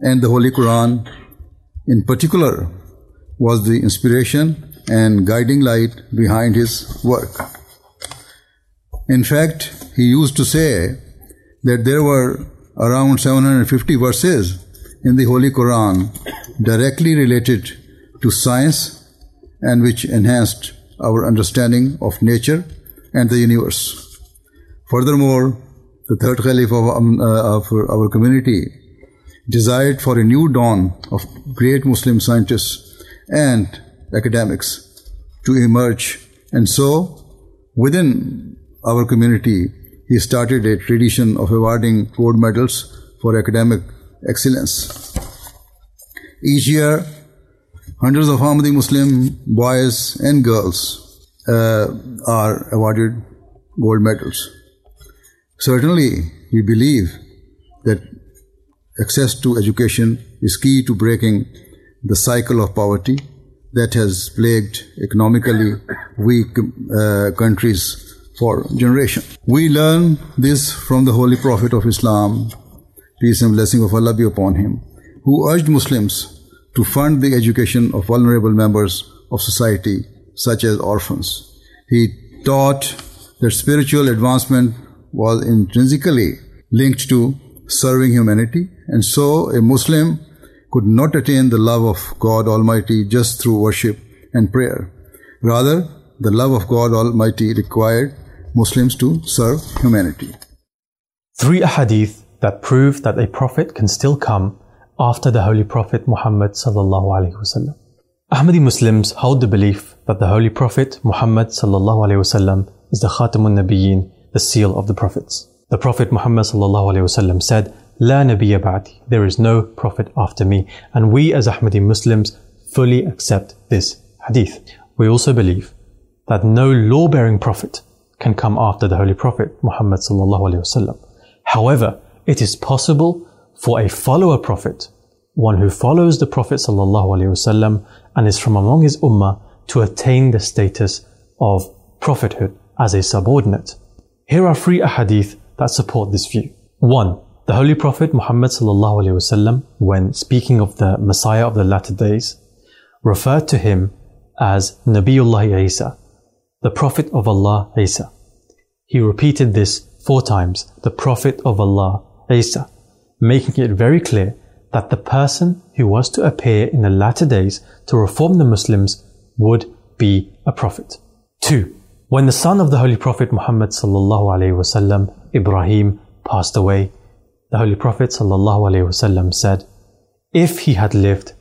and the Holy Quran, in particular, was the inspiration and guiding light behind his work. In fact, he used to say that there were around 750 verses in the Holy Quran directly related to science and which enhanced our understanding of nature and the universe. Furthermore, the third caliph of, um, uh, of our community, desired for a new dawn of great Muslim scientists and academics to emerge. And so, within our community, he started a tradition of awarding gold medals for academic excellence. Each year, hundreds of Ahmadi Muslim boys and girls uh, are awarded gold medals. Certainly, we believe that access to education is key to breaking the cycle of poverty that has plagued economically weak uh, countries for generations. We learn this from the Holy Prophet of Islam, peace and blessing of Allah be upon him, who urged Muslims to fund the education of vulnerable members of society, such as orphans. He taught that spiritual advancement was intrinsically linked to serving humanity, and so a Muslim could not attain the love of God Almighty just through worship and prayer. Rather, the love of God Almighty required Muslims to serve humanity. Three ahadith that prove that a prophet can still come after the Holy Prophet Muhammad. Ahmadi Muslims hold the belief that the Holy Prophet Muhammad is the Khatamun Nabiyyin the seal of the prophets. The Prophet Muhammad said, La Nabiya there is no prophet after me. And we as Ahmadi Muslims fully accept this hadith. We also believe that no law-bearing prophet can come after the Holy Prophet Muhammad However, it is possible for a follower prophet, one who follows the Prophet and is from among his ummah to attain the status of prophethood as a subordinate. Here are three ahadith that support this view. One, the Holy Prophet Muhammad wasallam, when speaking of the Messiah of the latter days, referred to him as Nabiullah Isa, the Prophet of Allah Isa. He repeated this four times, the Prophet of Allah Isa, making it very clear that the person who was to appear in the latter days to reform the Muslims would be a prophet. 2. When the son of the Holy Prophet Muhammad wasallam, Ibrahim, passed away, the Holy Prophet wasallam said, If he had lived,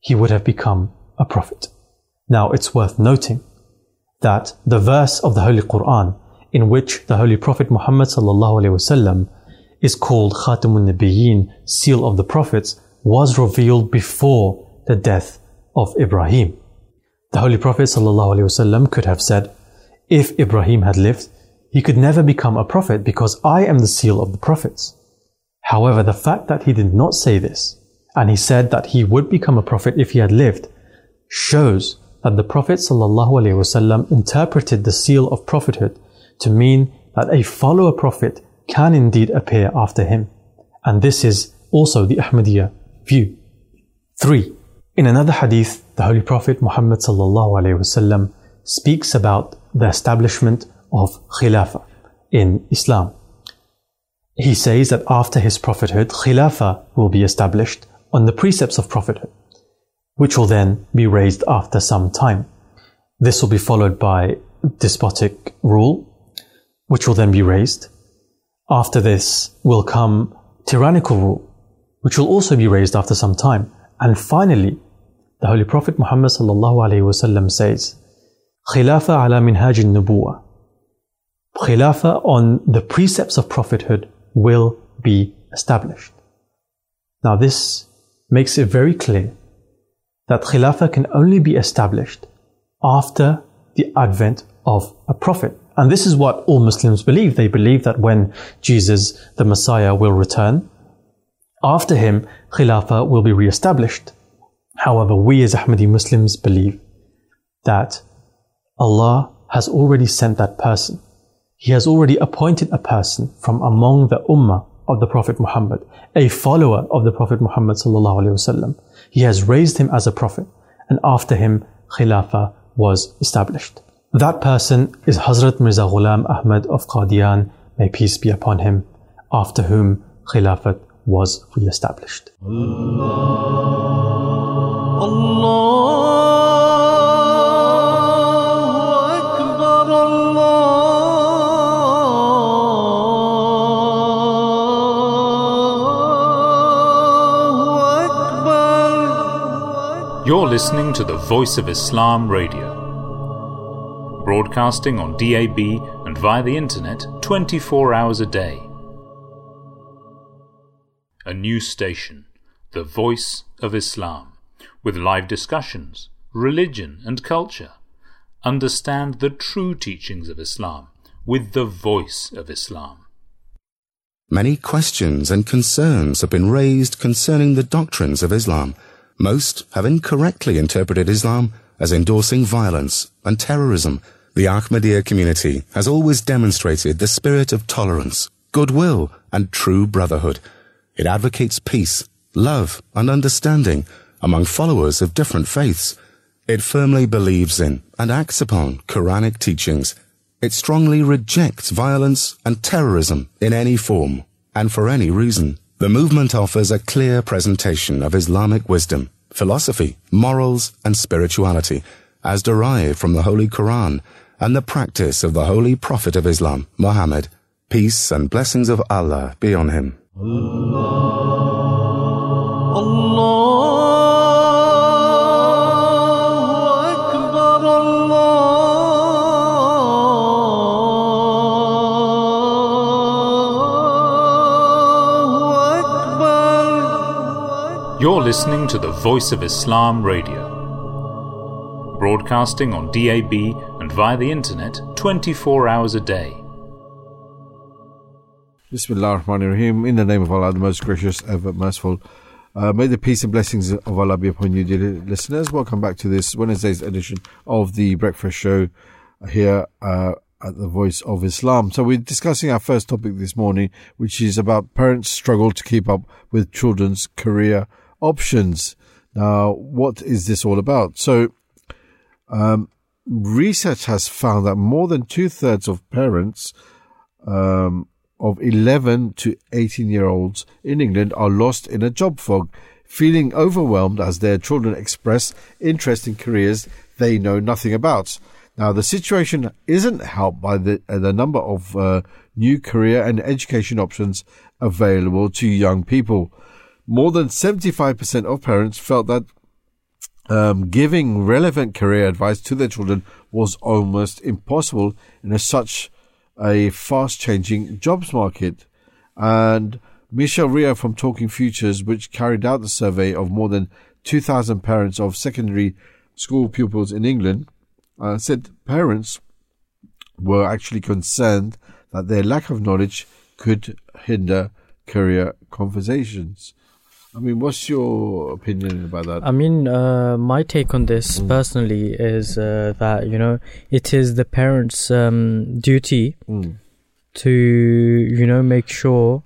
he would have become a prophet. Now it's worth noting that the verse of the Holy Quran in which the Holy Prophet Muhammad wasallam is called Khatamun Nabiyyin, seal of the prophets, was revealed before the death of Ibrahim. The Holy Prophet ﷺ could have said, if Ibrahim had lived, he could never become a prophet because I am the seal of the prophets. However, the fact that he did not say this, and he said that he would become a prophet if he had lived, shows that the Prophet ﷺ interpreted the seal of prophethood to mean that a follower prophet can indeed appear after him. And this is also the Ahmadiyya view. 3. In another hadith, the Holy Prophet Muhammad ﷺ speaks about the establishment of Khilafah in Islam. He says that after his prophethood, Khilafah will be established on the precepts of prophethood, which will then be raised after some time. This will be followed by despotic rule, which will then be raised. After this will come tyrannical rule, which will also be raised after some time. And finally, the Holy Prophet Muhammad says, "Khilafa ala minhaj al Khilafa on the precepts of prophethood will be established. Now this makes it very clear that Khilafah can only be established after the advent of a prophet. And this is what all Muslims believe. They believe that when Jesus, the Messiah, will return, after him, Khilafah will be re-established. However, we as Ahmadi Muslims believe that Allah has already sent that person. He has already appointed a person from among the Ummah of the Prophet Muhammad, a follower of the Prophet Muhammad He has raised him as a prophet, and after him, Khilafah was established. That person is Hazrat Mirza Ghulam Ahmad of Qadian, may peace be upon him, after whom Khilafat was re-established. Allah. Allah. Listening to the Voice of Islam Radio, broadcasting on DAB and via the internet 24 hours a day. A new station, the Voice of Islam, with live discussions, religion and culture. Understand the true teachings of Islam with the Voice of Islam. Many questions and concerns have been raised concerning the doctrines of Islam most have incorrectly interpreted Islam as endorsing violence and terrorism. The Ahmadiyya community has always demonstrated the spirit of tolerance, goodwill, and true brotherhood. It advocates peace, love, and understanding among followers of different faiths. It firmly believes in and acts upon Quranic teachings. It strongly rejects violence and terrorism in any form and for any reason. The movement offers a clear presentation of Islamic wisdom, philosophy, morals, and spirituality, as derived from the Holy Quran and the practice of the Holy Prophet of Islam, Muhammad. Peace and blessings of Allah be on him. Allah. Listening to the Voice of Islam Radio, broadcasting on DAB and via the internet 24 hours a day. Bismillah ar-Rahman ar-Rahim. In the name of Allah, the most gracious, ever merciful. Uh, may the peace and blessings of Allah be upon you, dear listeners. Welcome back to this Wednesday's edition of the Breakfast Show here uh, at the Voice of Islam. So we're discussing our first topic this morning, which is about parents struggle to keep up with children's career options. Now, what is this all about? So, um, research has found that more than two thirds of parents um, of 11 to 18 year olds in England are lost in a job fog, feeling overwhelmed as their children express interest in careers they know nothing about. Now, the situation isn't helped by the, uh, the number of uh, new career and education options available to young people. More than 75% of parents felt that um, giving relevant career advice to their children was almost impossible in a, such a fast changing jobs market. And Michelle Rio from Talking Futures, which carried out the survey of more than 2,000 parents of secondary school pupils in England, uh, said parents were actually concerned that their lack of knowledge could hinder career conversations. I mean, what's your opinion about that? I mean, uh, my take on this Mm. personally is uh, that you know it is the parents' um, duty Mm. to you know make sure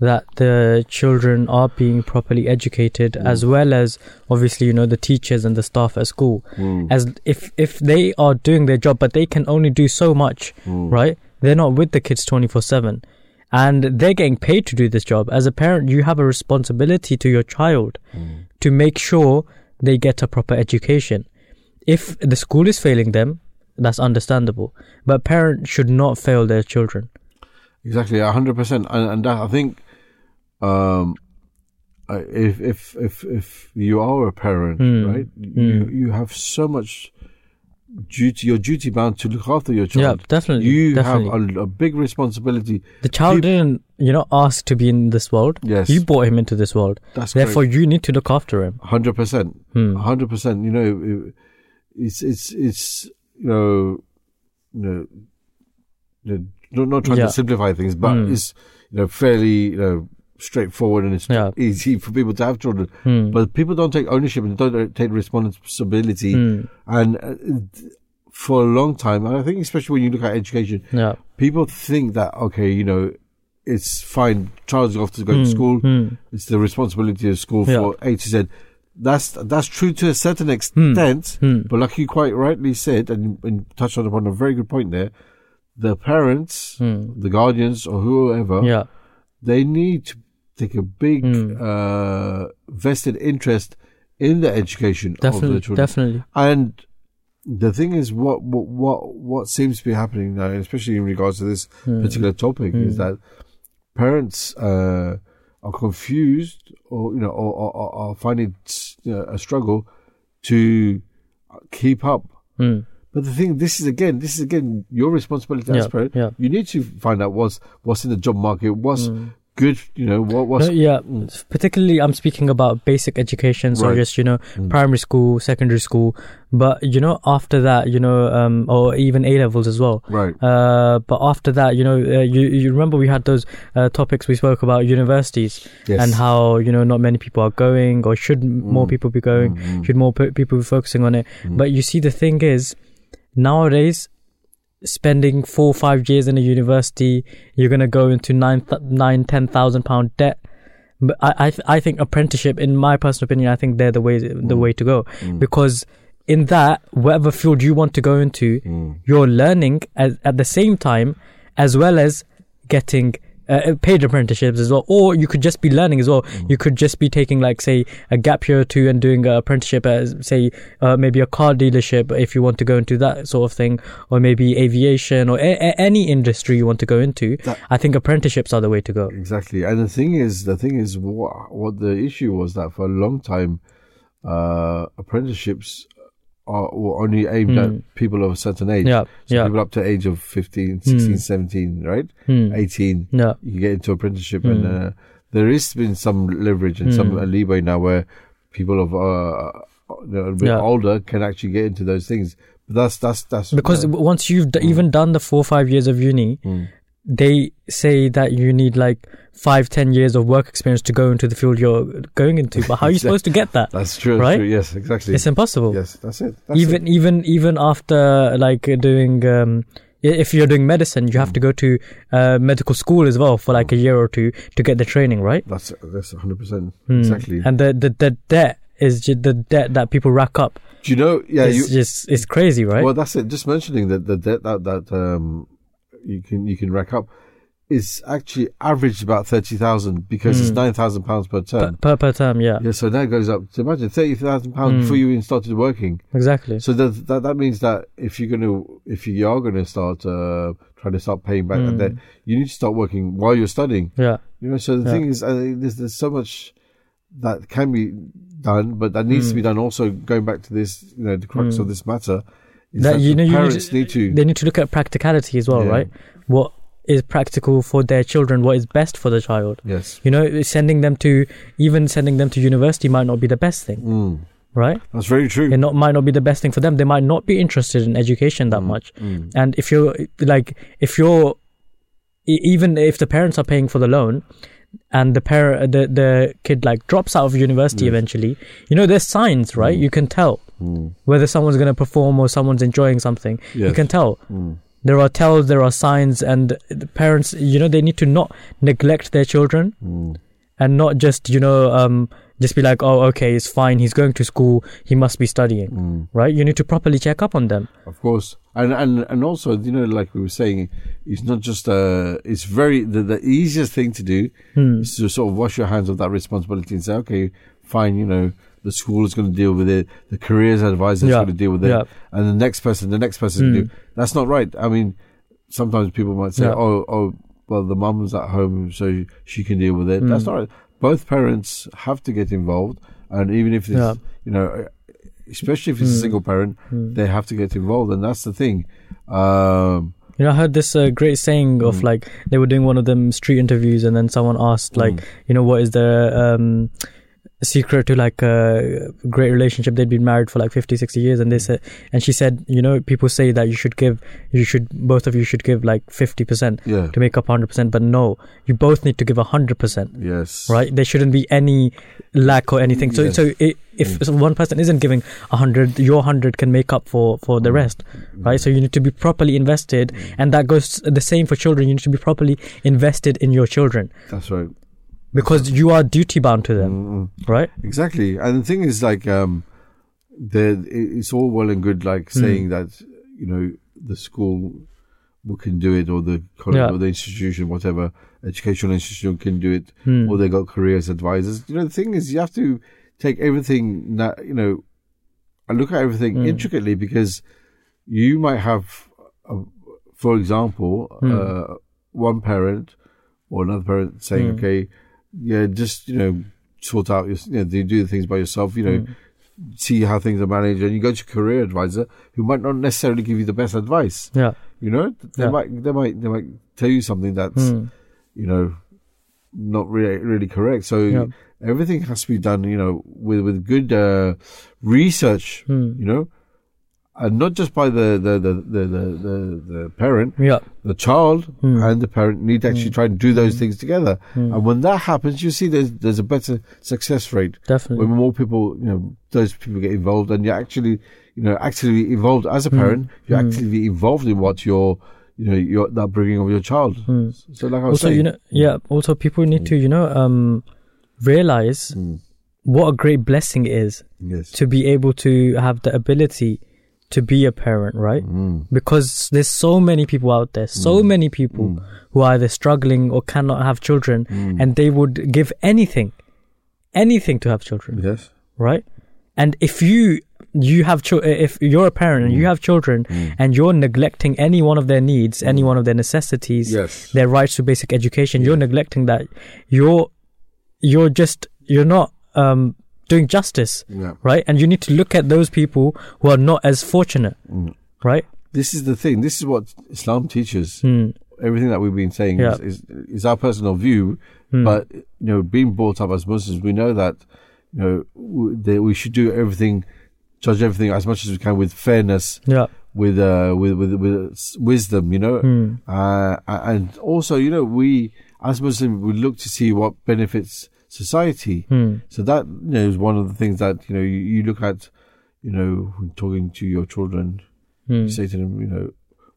that the children are being properly educated, Mm. as well as obviously you know the teachers and the staff at school. Mm. As if if they are doing their job, but they can only do so much, Mm. right? They're not with the kids twenty four seven. And they're getting paid to do this job. As a parent, you have a responsibility to your child Mm. to make sure they get a proper education. If the school is failing them, that's understandable. But parents should not fail their children. Exactly, hundred percent, and and that, I think, um, uh, if if if if you are a parent, Mm. right, you you have so much duty. You're duty bound to look after your child. Yeah, definitely. You definitely. have a, a big responsibility. the child didn't, you know, ask to be in this world. Yes. You brought him into this world. That's Therefore, you need to look after him. Hundred percent, Hmm. hundred percent. You know, it- it's it's it's you know, you know, you know not, not trying Yeah. to simplify things, but Hmm. it's you know fairly you know straightforward and it's Yeah. easy for people to have children. Hmm. But people don't take ownership and don't take responsibility, Hmm. and uh, for a long time, and I think especially when you look at education, Yeah. people think that okay, you know. It's fine. Child's off to go to Hmm. school. Hmm. It's the responsibility of school Yeah. for A to Z. That's that's true to a certain extent, Hmm. but like you quite rightly said, and, and touched on upon a very good point there, the parents, the guardians, or whoever, Yeah. they need to take a big Hmm. uh, vested interest in the education of Definitely. the children. Definitely. And the thing is, what what what, what seems to be happening now, especially in regards to this Hmm. particular topic, is Hmm. that parents uh, are confused, or you know, or, or, or, or find it you know, a struggle to keep up. Hmm. But the thing, this is again, this is again your responsibility as Yeah, a parent. yeah. You need to find out what's what's in the job market, what's Hmm. Good, you know, what No, yeah, particularly I'm speaking about basic education, so Right. just you know Mm. primary school, secondary school, but you know after that, you know, um, or even A levels as well. Right. Uh, but after that, you know, uh, you you remember we had those uh, topics we spoke about universities Yes. and how you know not many people are going, or should m more Mm. people be going? Mm, mm. Should more pe- people be focusing on it? Mm. But you see, the thing is, nowadays spending four or five years in a university, you're gonna go into nine, th- nine, ten thousand pound debt. But I, I, th- I think apprenticeship, in my personal opinion, I think they're the way, the Mm. way to go Mm. because in that, whatever field you want to go into, Mm. you're learning at, at the same time as well as getting uh, paid apprenticeships as well, or you could just be learning as well. Mm. You could just be taking like say a gap year or two and doing an apprenticeship at say uh, maybe a car dealership if you want to go into that sort of thing, or maybe aviation or a- a- any industry you want to go into. That- I think apprenticeships are the way to go. Exactly, and the thing is, the thing is, what what the issue was that for a long time, uh, apprenticeships are were only aimed Hmm. at people of a certain age. Yeah, so yeah. people up to age of 15, 16, Hmm. 17, right? Hmm. 18, Yeah. you get into apprenticeship, Hmm. and uh, there has been some leverage and some Hmm. uh, leeway now where people of uh, you know, a bit Yeah. older can actually get into those things. But that's that's that's Because uh, once you've d- even done the four or five years of uni, Mm. They say that you need like five, ten years of work experience to go into the field you're going into. But how are you [LAUGHS] supposed to get that? that's true, right? true. Yes, exactly. It's impossible. Yes, that's it. That's even it. even even after like doing um If you're doing medicine, you have to go to uh, medical school as well for like a year or two to get the training, right? That's that's hundred percent Hmm. exactly. And the, the the debt is the debt that people rack up. Do you know? Yeah, it's you, just it's crazy, right? Well, that's it. Just mentioning that the debt that that um you can you can rack up is actually averaged about thirty thousand because it's Mm. nine thousand pounds per per, term. per per term, yeah, yeah, so that goes up. So imagine thirty thousand pounds Mm. before you even started working. exactly. So that, that that means that if you're gonna if you are gonna start uh, trying to start paying back that Mm. debt, you need to start working while you're studying. Yeah, You know, so the Yeah. thing is, uh, there's, there's so much that can be done, but that needs to Mm. be done. Also, going back to this, you know, the crux Mm. of this matter that that, you know you parents need need to. they need to look at practicality as well, Yeah. right? What is practical for their children? What is best for the child? yes, You know, sending them to even sending them to university might not be the best thing, mm. right? that's very true. It not might not be the best thing for them. They might not be interested in education that much. Mm. And if you're like, if you're even if the parents are paying for the loan, and the parent the the kid like drops out of university Yes. eventually, you know, there's signs, right? You can tell Mm. whether someone's going to perform or someone's enjoying something. You can tell. Mm. There are tells, there are signs, and the parents, you know, they need to not neglect their children Mm. and not just, you know, um, just be like, oh, okay, it's fine. He's going to school. He must be studying, Mm. right? You need to properly check up on them. Of course, and and and also, you know, like we were saying, it's not just uh It's very the, the easiest thing to do Hmm. is to sort of wash your hands of that responsibility and say, okay, fine, you know, the school is going to deal with it, the careers advisor is Yeah, going to deal with it, yeah. and the next person, the next person. Hmm. Do. That's not right. I mean, sometimes people might say, Yeah. oh, oh, well, the mum's at home, so she can deal with it. Hmm. That's not right. Both parents have to get involved, and even if it's, you know, especially if it's a Hmm. single parent, Hmm. they have to get involved, and that's the thing. Um, You know, I heard this uh, great saying Hmm. of like they were doing one of them street interviews, and then someone asked like, Mm. you know, what is the um, secret to like a great relationship? They'd been married for like 50, 60 years, and they said, and she said, you know, people say that you should give, you should, both of you should give like fifty percent yeah. to make up hundred percent, but no, you both need to give hundred percent. Yes. Right, there shouldn't be any lack or anything. So, Yes. so i if Mm. one person isn't giving a hundred, your hundred can make up for for Mm. the rest, right? So you need to be properly invested, and that goes the same for children. You need to be properly invested in your children That's right. Because you are duty bound to them, Mm-mm. right? Exactly. And the thing is, like, um, the it's all well and good, like Hmm. saying that you know the school can do it, or the college, Yeah. or the institution, whatever educational institution can do it, Hmm. or they got careers advisors. You know, the thing is, you have to take everything that you know, and look at everything Hmm. intricately because you might have, uh, for example, Hmm. uh, one parent or another parent saying, Hmm. "Okay, yeah, just you know, sort out your, you know, do the things by yourself. You know, Hmm. see how things are managed, and you go to a career advisor who might not necessarily give you the best advice. Yeah. You know, they Yeah. might they might they might tell you something that's Hmm. you know not really really correct. So Yeah. everything has to be done, you know, with with good uh, research. Hmm. You know. And not just by the the, the, the, the, the, parent, Yeah. the child Hmm. and the parent need to actually try and do those things together. Hmm. And when that happens, you see there's there's a better success rate Definitely. when more people, you know, those people get involved, and you're actually, you know, actively involved as a Mm. parent. You're Mm. actively involved in what you're, you know, your that bringing of your child. Mm. So, like I was also saying, you know yeah also people need to you know um realize Mm. what a great blessing it is yes, to be able to have the ability to be a parent right? Mm. because there's so many people out there so many people who are either struggling or cannot have children Mm. and they would give anything anything to have children yes, right? And if you you have chil- if you're a parent and you Mm. have children and you're neglecting any one of their needs any one of their necessities yes, their rights to basic education you're neglecting that. You're you're just you're not um doing justice yeah. right and you need to look at those people who are not as fortunate Mm. right This is the thing. This is what Islam teaches. Hmm. Everything that we've been saying Yeah. is, is is our personal view, Hmm. but you know, being brought up as Muslims, we know that you know w- that we should do everything, judge everything as much as we can with fairness, yeah with uh with with, with wisdom you know Hmm. uh and also you know we as muslims we look to see what benefits society Hmm. so that you know is one of the things that you know you, you look at you know when talking to your children Hmm. you say to them you know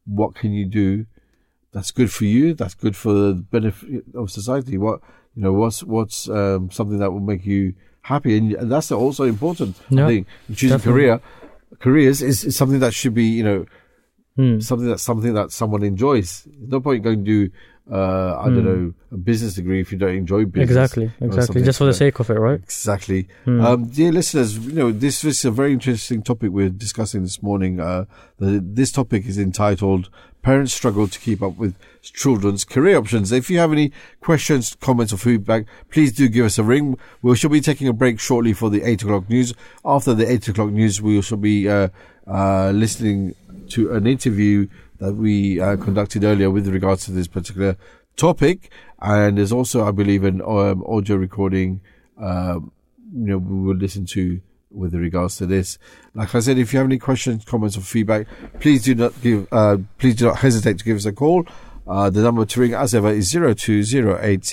what can you do that's good for you, that's good for the benefit of society. What you know, what's what's um, something that will make you happy, and, and that's also important. I think choosing definitely. career, careers is, is something that should be you know Hmm. something that something that someone enjoys. There's no point going to do uh, I don't Hmm. know a business degree if you don't enjoy business. Exactly, exactly. Just for the sake of it, right? Exactly. Hmm. Um, dear listeners, you know, this, this is a very interesting topic we're discussing this morning. Uh, the, this topic is entitled Parents Struggle to Keep Up with Children's Career Options. If you have any questions, comments or feedback, please do give us a ring. We shall be taking a break shortly for the 8 o'clock news. After the 8 o'clock news, we shall be, uh, uh, listening to an interview that we uh, conducted earlier with regards to this particular topic. And there's also, I believe, an um, audio recording, um, you know, we will listen to with regards to this. Like I said, if you have any questions, comments, or feedback, please do not give, uh, please do not hesitate to give us a call. Uh, the number to ring as ever is 0208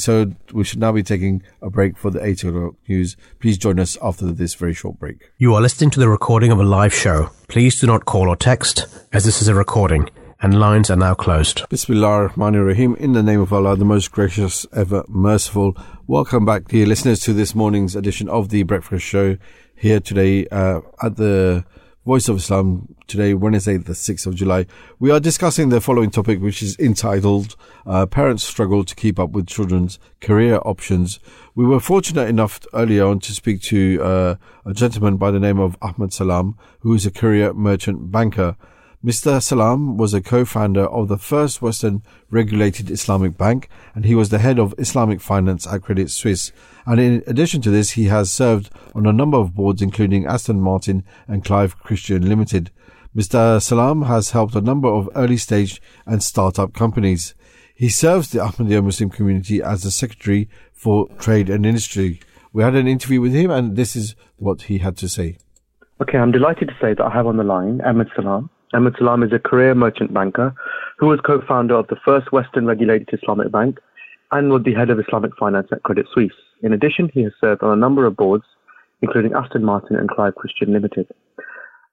So we should now be taking a break for the 8 o'clock news. Please join us after this very short break. You are listening to the recording of a live show. Please do not call or text, as this is a recording, and lines are now closed. Bismillah ar-Rahman ar-Rahim. In the name of Allah, the most gracious, ever merciful. Welcome back, dear listeners, to this morning's edition of the Breakfast Show here today uh, at the Voice of Islam. Today, Wednesday, the 6th of July. We are discussing the following topic, which is entitled uh, Parents Struggle to Keep Up with Children's Career Options. We were fortunate enough earlier on to speak to uh, a gentleman by the name of Ahmed Salam, who is a career merchant banker. Mr. Salam was a co-founder of the first Western regulated Islamic bank, and he was the head of Islamic finance at Credit Suisse. And in addition to this, he has served on a number of boards, including Aston Martin and Clive Christian Limited. Mr. Salam has helped a number of early stage and startup companies. He serves the Ahmadiyya Muslim community as the secretary for trade and industry. We had an interview with him, and this is what he had to say. Okay, I'm delighted to say that I have on the line Ahmed Salam. Ahmed Salam is a career merchant banker who was co-founder of the first Western regulated Islamic bank and was the head of Islamic finance at Credit Suisse. In addition, he has served on a number of boards, including Aston Martin and Clive Christian Limited.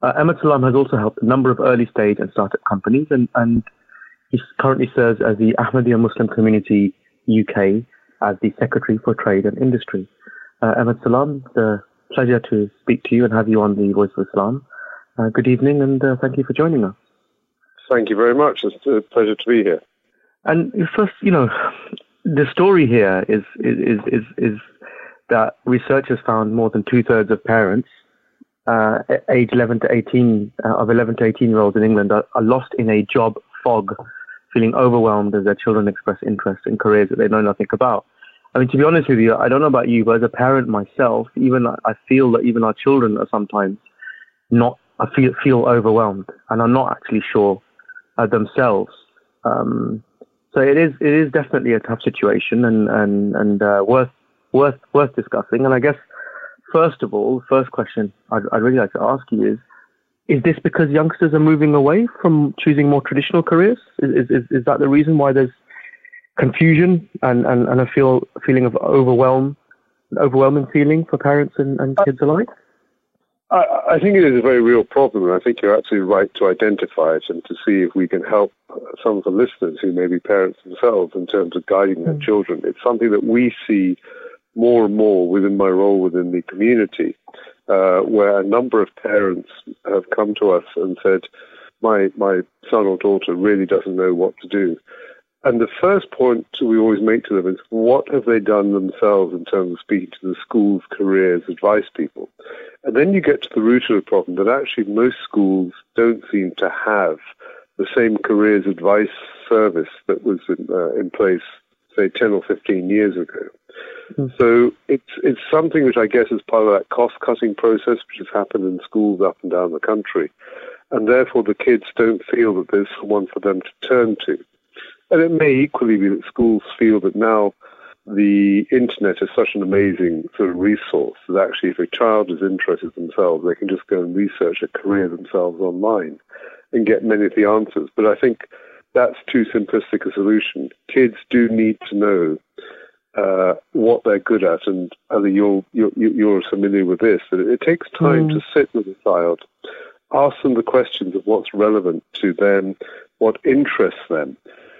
Uh, Ahmed Salam has also helped a number of early stage and startup companies, and, and he currently serves as the Ahmadiyya Muslim Community UK as the Secretary for Trade and Industry. Uh, Ahmed Salam, it's a pleasure to speak to you and have you on the Voice of Islam. Uh, good evening, and uh, thank you for joining us. Thank you very much. It's a pleasure to be here. And first, you know, the story here is is is is that research has found more than two thirds of parents, uh, age 11 to 18, uh, of 11 to 18 year olds in England are, are lost in a job fog, feeling overwhelmed as their children express interest in careers that they know nothing about. I mean, to be honest with you, I don't know about you, but as a parent myself, even I feel that even our children are sometimes not, I feel feel overwhelmed, and are not actually sure uh, themselves. Um, so it is it is definitely a tough situation and and and uh, worth worth worth discussing. And I guess first of all, the first question I'd, I'd really like to ask you is: Is this because youngsters are moving away from choosing more traditional careers? Is is is that the reason why there's confusion and and, and a feel feeling of overwhelm, an overwhelming feeling for parents and, and kids alike? I, I think it is a very real problem, and I think you're absolutely right to identify it and to see if we can help some of the listeners who may be parents themselves in terms of guiding their hmm. children. It's something that we see more and more within my role within the community, uh, where a number of parents have come to us and said, my, my son or daughter really doesn't know what to do. And the first point we always make to them is what have they done themselves in terms of speaking to the schools, careers, advice people? And then you get to the root of the problem that actually most schools don't seem to have the same careers advice service that was in, uh, in place, say, 10 or 15 years ago. Hmm. So it's it's something which I guess is part of that cost cutting process which has happened in schools up and down the country, and therefore the kids don't feel that there's someone for them to turn to. And it may equally be that schools feel that now the internet is such an amazing sort of resource that actually if a child is interested themselves, they can just go and research a career themselves online and get many of the answers. But I think that's too simplistic a solution. Kids do need to know uh, what they're good at, and Ali, you're, you're, you're familiar with this, that it takes time Mm. to sit with a child, ask them the questions of what's relevant to them, what interests them,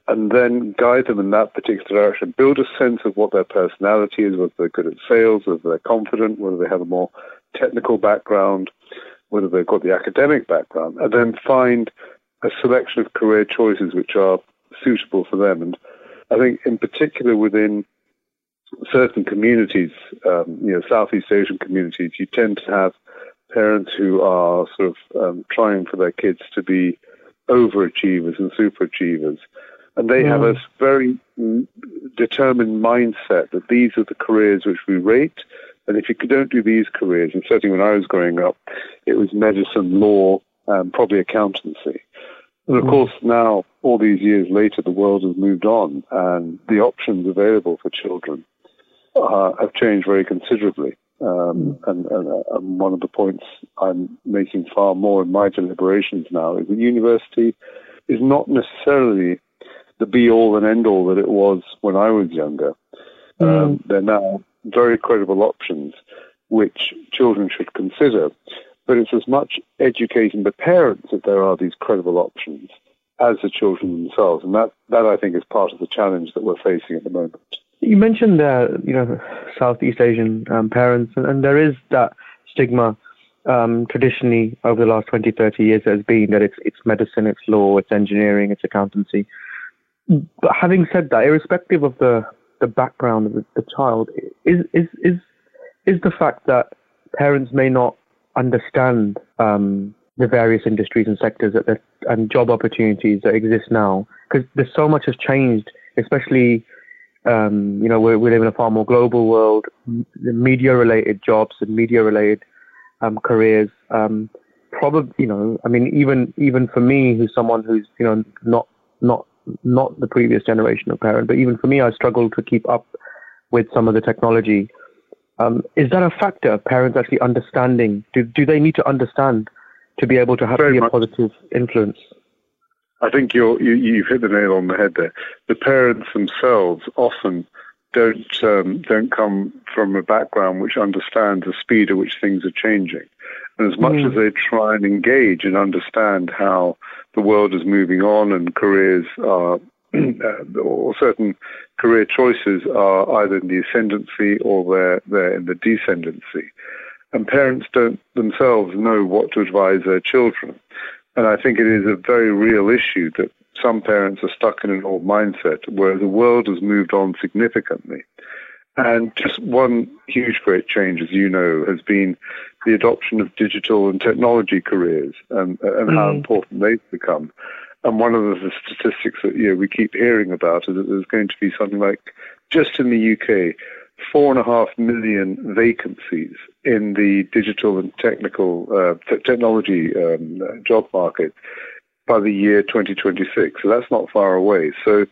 and then guide them in that particular direction. Build a sense of what their personality is, whether they're good at sales, whether they're confident, whether they have a more technical background, whether they've got the academic background, and then find a selection of career choices which are suitable for them. And I think, in particular, within certain communities, um, you know, Southeast Asian communities, you tend to have parents who are sort of um, trying for their kids to be overachievers and superachievers. And they mm. have a very determined mindset that these are the careers which we rate. And if you don't do these careers, and certainly when I was growing up, it was medicine, law, um, probably accountancy. And of mm. course, now, all these years later, the world has moved on, and the options available for children uh, have changed very considerably. Um, and, and, uh, and, one of the points I'm making far more in my deliberations now is that university is not necessarily the be all and end all that it was when I was younger. Mm. Um, they're now very credible options which children should consider. But it's as much educating the parents that there are these credible options as the children themselves. And that, that I think is part of the challenge that we're facing at the moment. You mentioned uh, you know Southeast Asian um, parents, and, and, there is that stigma um, traditionally over the last 20, 30 years has been that it's it's medicine, it's law, it's engineering, it's accountancy. But having said that, irrespective of the the background of the, the child, is is is is the fact that parents may not understand um, the various industries and sectors that and job opportunities that exist now because there's so much has changed, especially um, you know, we, we live in a far more global world. The Media-related jobs and media-related um, careers, um, probably, you know, I mean, even even for me, who's someone who's, you know, not not not the previous generation of parent, but even for me, I struggle to keep up with some of the technology. Um, is that a factor? Parents actually understanding? Do do they need to understand to be able to have a positive influence? I think you're, you, you've hit the nail on the head there. The parents themselves often don't um, don't come from a background which understands the speed at which things are changing. And as much mm. as they try and engage and understand how the world is moving on and careers are, [CLEARS THROAT] uh, or certain career choices are either in the ascendancy or they're, they're in the descendancy. And parents don't themselves know what to advise their children. And I think it is a very real issue that some parents are stuck in an old mindset where the world has moved on significantly. And just one huge great change, as you know, has been the adoption of digital and technology careers and, and mm. how important they've become. And one of the statistics that you know, we keep hearing about is that there's going to be something like, just in the UK, four and a half million vacancies in the digital and technical uh, t- technology um, job market by the year 2026. So that's not far away. So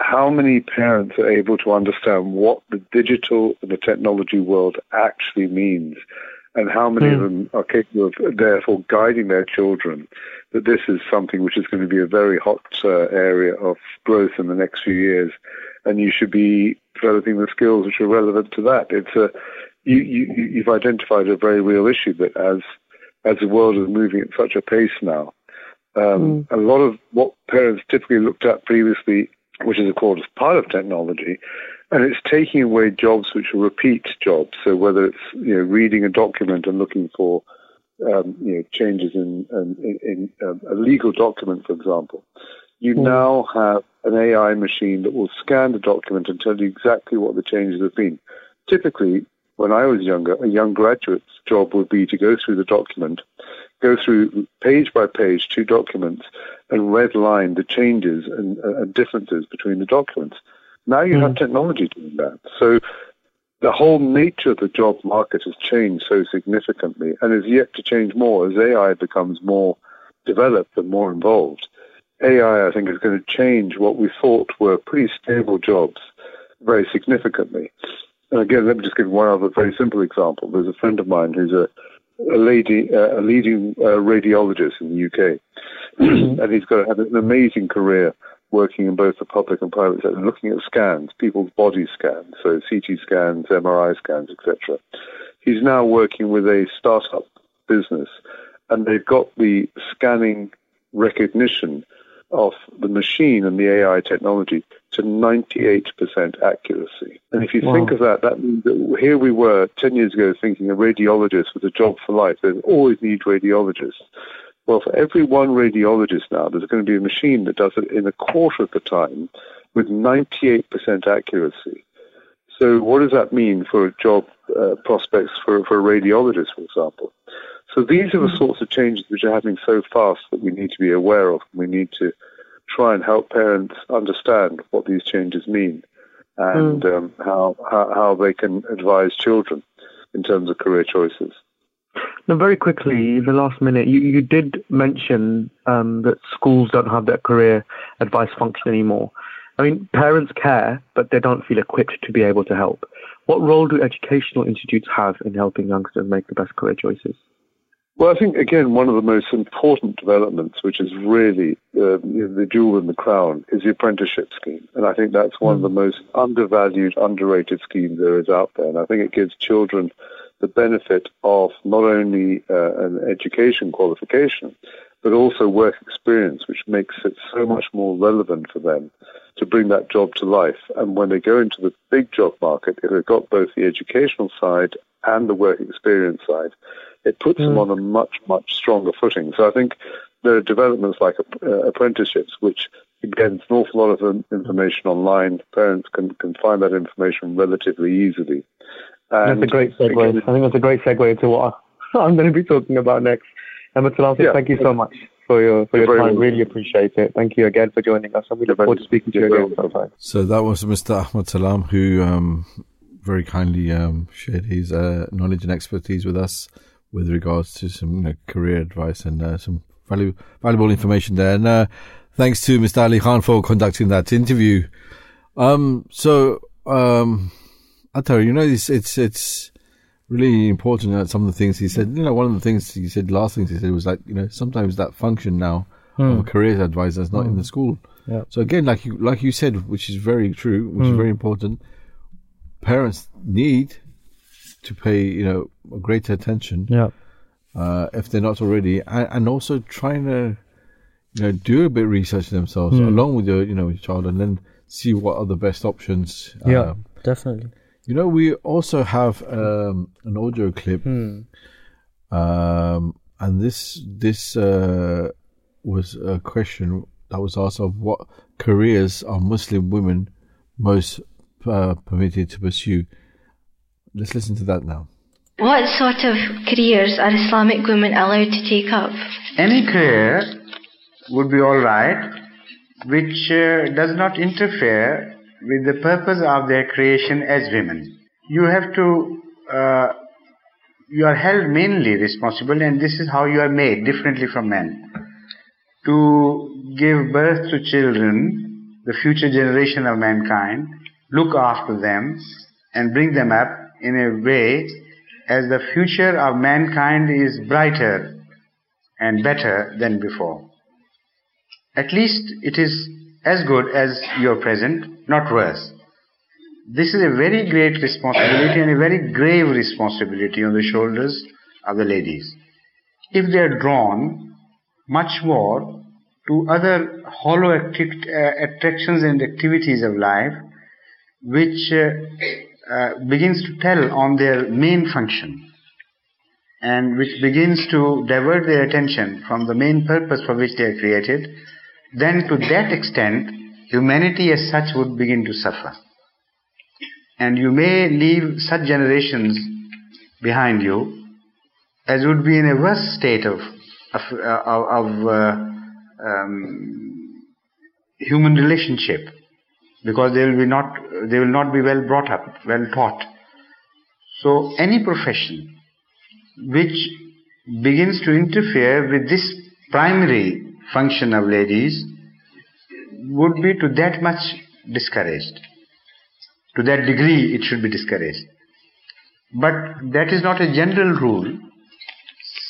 how many parents are able to understand what the digital and the technology world actually means and how many mm. of hmm. them are capable of therefore guiding their children that this is something which is going to be a very hot uh, area of growth in the next few years and you should be developing the skills which are relevant to that. It's a you, you you've identified a very real issue that as as the world is moving at such a pace now, um, mm. a lot of what parents typically looked at previously, which is of course part of technology, and it's taking away jobs which are repeat jobs. So whether it's you know reading a document and looking for um, you know changes in, in, in, in um, a legal document, for example, you mm. now have an AI machine that will scan the document and tell you exactly what the changes have been. Typically, when I was younger, a young graduate's job would be to go through the document, go through page by page two documents, and redline the changes and, uh, differences between the documents. Now you mm. have technology doing that. So the whole nature of the job market has changed so significantly and is yet to change more as AI becomes more developed and more involved. AI, I think, is going to change what we thought were pretty stable jobs very significantly. And again, let me just give one other very simple example. There's a friend of mine who's a, a lady, uh, a leading uh, radiologist in the UK, and he's got had an amazing career working in both the public and private sector, looking at scans, people's body scans, so CT scans, MRI scans, etc. He's now working with a startup business and they've got the scanning recognition of the machine and the AI technology to 98% accuracy. And if you Wow. think of that, that means that here we were 10 years ago thinking a radiologist was a job for life. There's always need radiologists. Well, for every one radiologist now, there's going to be a machine that does it in a quarter of the time with 98% accuracy. So what does that mean for job uh, prospects for, for a radiologist, for example? So these are the sorts of changes which are happening so fast that we need to be aware of. We need to try and help parents understand what these changes mean and um, how, how how they can advise children in terms of career choices. Now, very quickly, the last minute, you, you did mention um, that schools don't have that career advice function anymore. I mean, parents care, but they don't feel equipped to be able to help. What role do educational institutes have in helping youngsters make the best career choices? Well, I think again one of the most important developments, which is really uh, the jewel in the crown, is the apprenticeship scheme, and I think that's one of the most undervalued, underrated schemes there is out there. And I think it gives children the benefit of not only uh, an education qualification, but also work experience, which makes it so much more relevant for them to bring that job to life. And when they go into the big job market, if they've got both the educational side and the work experience side, it puts them on a much, much stronger footing. So I think there are developments like uh, apprenticeships, which again, it's an awful lot of information online. Parents can, can find that information relatively easily. that's a great segue. I think that's a great segue into what [LAUGHS] I'm going to be talking about next. Emma Talal, Yeah. thank you so much for your for You're your very time. Really appreciate it. Thank you again for joining us, and we look forward to speaking to you again sometime. So that was Mr. Ahmad Salam, who um, very kindly um, shared his uh, knowledge and expertise with us with regards to some you know, career advice and uh, some valu- valuable information there. And uh, thanks to Mr. Ali Khan for conducting that interview. Um, so, um, Attar, you know, it's, it's, it's really important that some of the things he said, you know, one of the things he said, last things he said was like, you know, sometimes that function now of Hmm. a career advisor is not in Hmm. the school. Yeah. So again, like you, like you said, which is very true, which is Hmm. very important, parents need to pay, you know, greater attention. Yeah. Uh, if they're not already, and, and also trying to, you know, do a bit of research themselves Hmm. along with your, you know, your child, and then see what are the best options. Yeah, uh, definitely. you know, we also have um, an audio clip, Hmm. um, and this this uh, was a question that was asked of what careers are Muslim women most uh, permitted to pursue. Let's listen to that now. What sort of careers are Islamic women allowed to take up? Any career would be all right which uh, does not interfere with the purpose of their creation as women. You have to, uh, you are held mainly responsible, and this is how you are made differently from men. To give birth to children, the future generation of mankind, look after them, and bring them up in a way as the future of mankind is brighter and better than before. At least it is as good as your present, not worse. This is a very great responsibility and a very grave responsibility on the shoulders of the ladies. If they are drawn much more to other hollow uh, attractions and activities of life, which uh, uh, begins to tell on their main function and which begins to divert their attention from the main purpose for which they are created, then to that extent, humanity as such would begin to suffer. And you may leave such generations behind you as would be in a worse state of, of, uh, of, uh, um, human relationship because they will be not they will not be well brought up, well taught. So any profession which begins to interfere with this primary function of ladies would be to that much discouraged. To that degree, it should be discouraged. But that is not a general rule.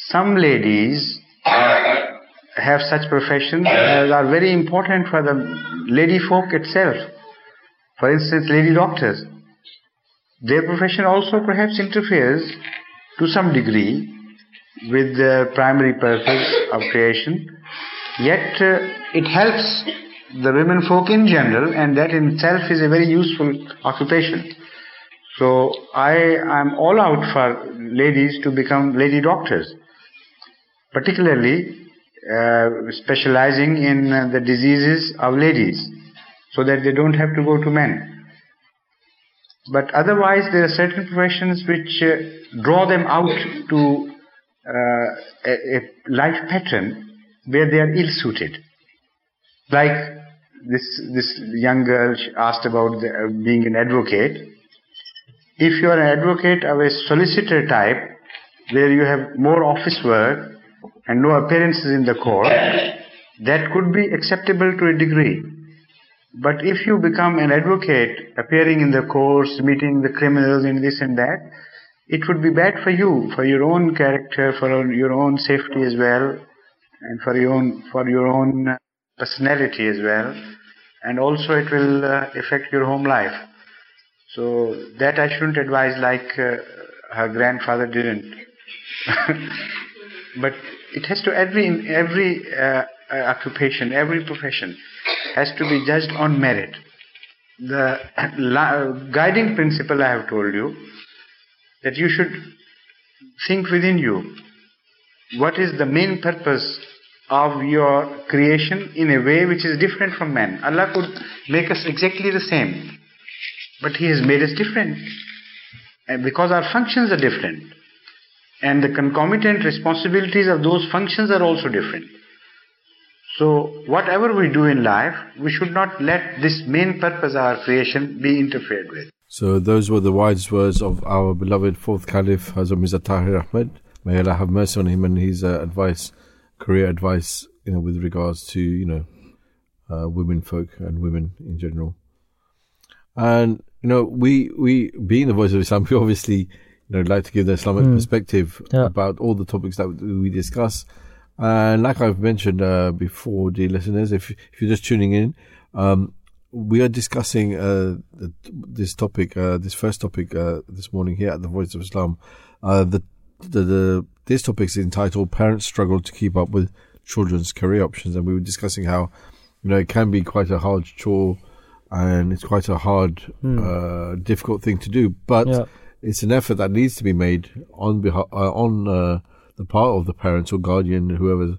Some ladies have such professions that are very important for the lady folk itself. For instance, lady doctors. Their profession also perhaps interferes to some degree with the primary purpose of creation, yet uh, it helps the women folk in general, and that in itself is a very useful occupation. So I am all out for ladies to become lady doctors, particularly uh, specializing in uh, the diseases of ladies, so that they don't have to go to men. But otherwise, there are certain professions which uh, draw them out to uh, a, a life pattern where they are ill-suited. Like this, this young girl asked about the, uh, being an advocate. If you are an advocate of a solicitor type, where you have more office work and no appearances in the court, that could be acceptable to a degree. But if you become an advocate, appearing in the courts, meeting the criminals and this and that, it would be bad for you, for your own character, for your own safety as well, and for your own, for your own personality as well, and also it will uh, affect your home life. So that I shouldn't advise like uh, her grandfather didn't. [LAUGHS] but it has to every every uh, uh, occupation, every profession has to be judged on merit. The [COUGHS] guiding principle I have told you that you should think within you what is the main purpose of your creation in a way which is different from man. Allah could make us exactly the same, but He has made us different. Because our functions are different, and the concomitant responsibilities of those functions are also different. So, whatever we do in life, we should not let this main purpose of our creation be interfered with. So, those were the wise words of our beloved fourth Caliph, Hazrat Mirza Tahir Ahmad. May Allah have mercy on him and his uh, advice career advice, you know, with regards to you know uh, women folk and women in general. And you know, we we being the voice of Islam, [LAUGHS] we obviously you know like to give the Islamic mm. perspective yeah. about all the topics that we discuss. And like I've mentioned uh, before, dear listeners, if if you're just tuning in, um, we are discussing uh, this topic, uh, this first topic uh, this morning here at the Voice of Islam. Uh, the, the, the this topic is entitled "Parents Struggle to Keep Up with Children's Career Options," and we were discussing how you know it can be quite a hard chore and it's quite a hard, mm. uh, difficult thing to do, but yeah. it's an effort that needs to be made on behalf uh, on uh, the part of the parents or guardian, whoever's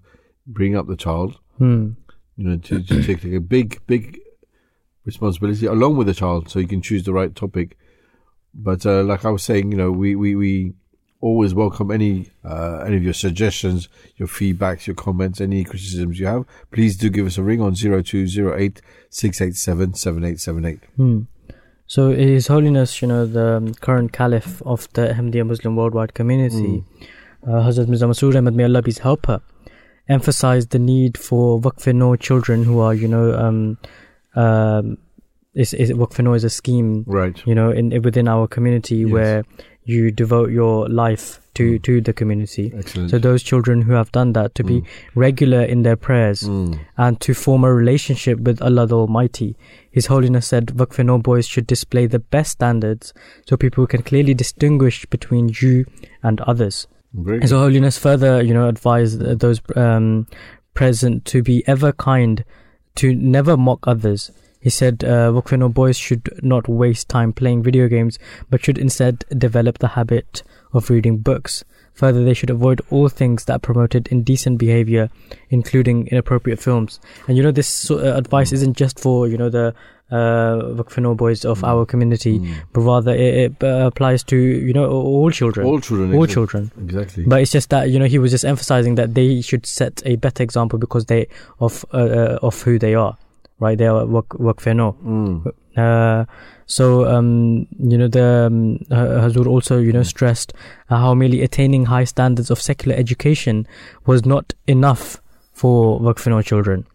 bringing up the child. Mm. You know, to, to take like a big, big responsibility along with the child, so you can choose the right topic. But uh, like I was saying, you know, we we we always welcome any uh, any of your suggestions, your feedbacks, your comments, any criticisms you have. Please do give us a ring on 0208 687 7878. Hmm. So His Holiness, you know, the current Caliph of the Ahmadiyya Muslim worldwide community, mm. Uh, Hazrat Mirza Masroor Ahmad, may Allah be his helper, emphasized the need for Waqf-e-Nau children who are, you know, um, um, is, is is a scheme, right? You know, in within our community yes. where you devote your life to, mm. to the community. Excellent. So those children who have done that to mm. be regular in their prayers mm. and to form a relationship with Allah the Almighty. His Holiness said Waqf boys should display the best standards so people can clearly distinguish between you and others. Very His Holiness further, you know, advised those um, present to be ever kind, to never mock others, he said uh, boys should not waste time playing video games, but should instead develop the habit of reading books. Further, they should avoid all things that promoted indecent behavior, including inappropriate films. And you know, this of advice isn't just for you know the uh, boys of mm. our community, mm. but rather it, it uh, applies to you know all children. All children. All exactly. children. Exactly. But it's just that you know he was just emphasizing that they should set a better example because they of uh, uh of who they are right? They are work Waqf-e-Nau. Mm. Uh, so um, you know the um, Hazur also you know stressed uh, how merely attaining high standards of secular education was not enough for Waqf-e-Nau children.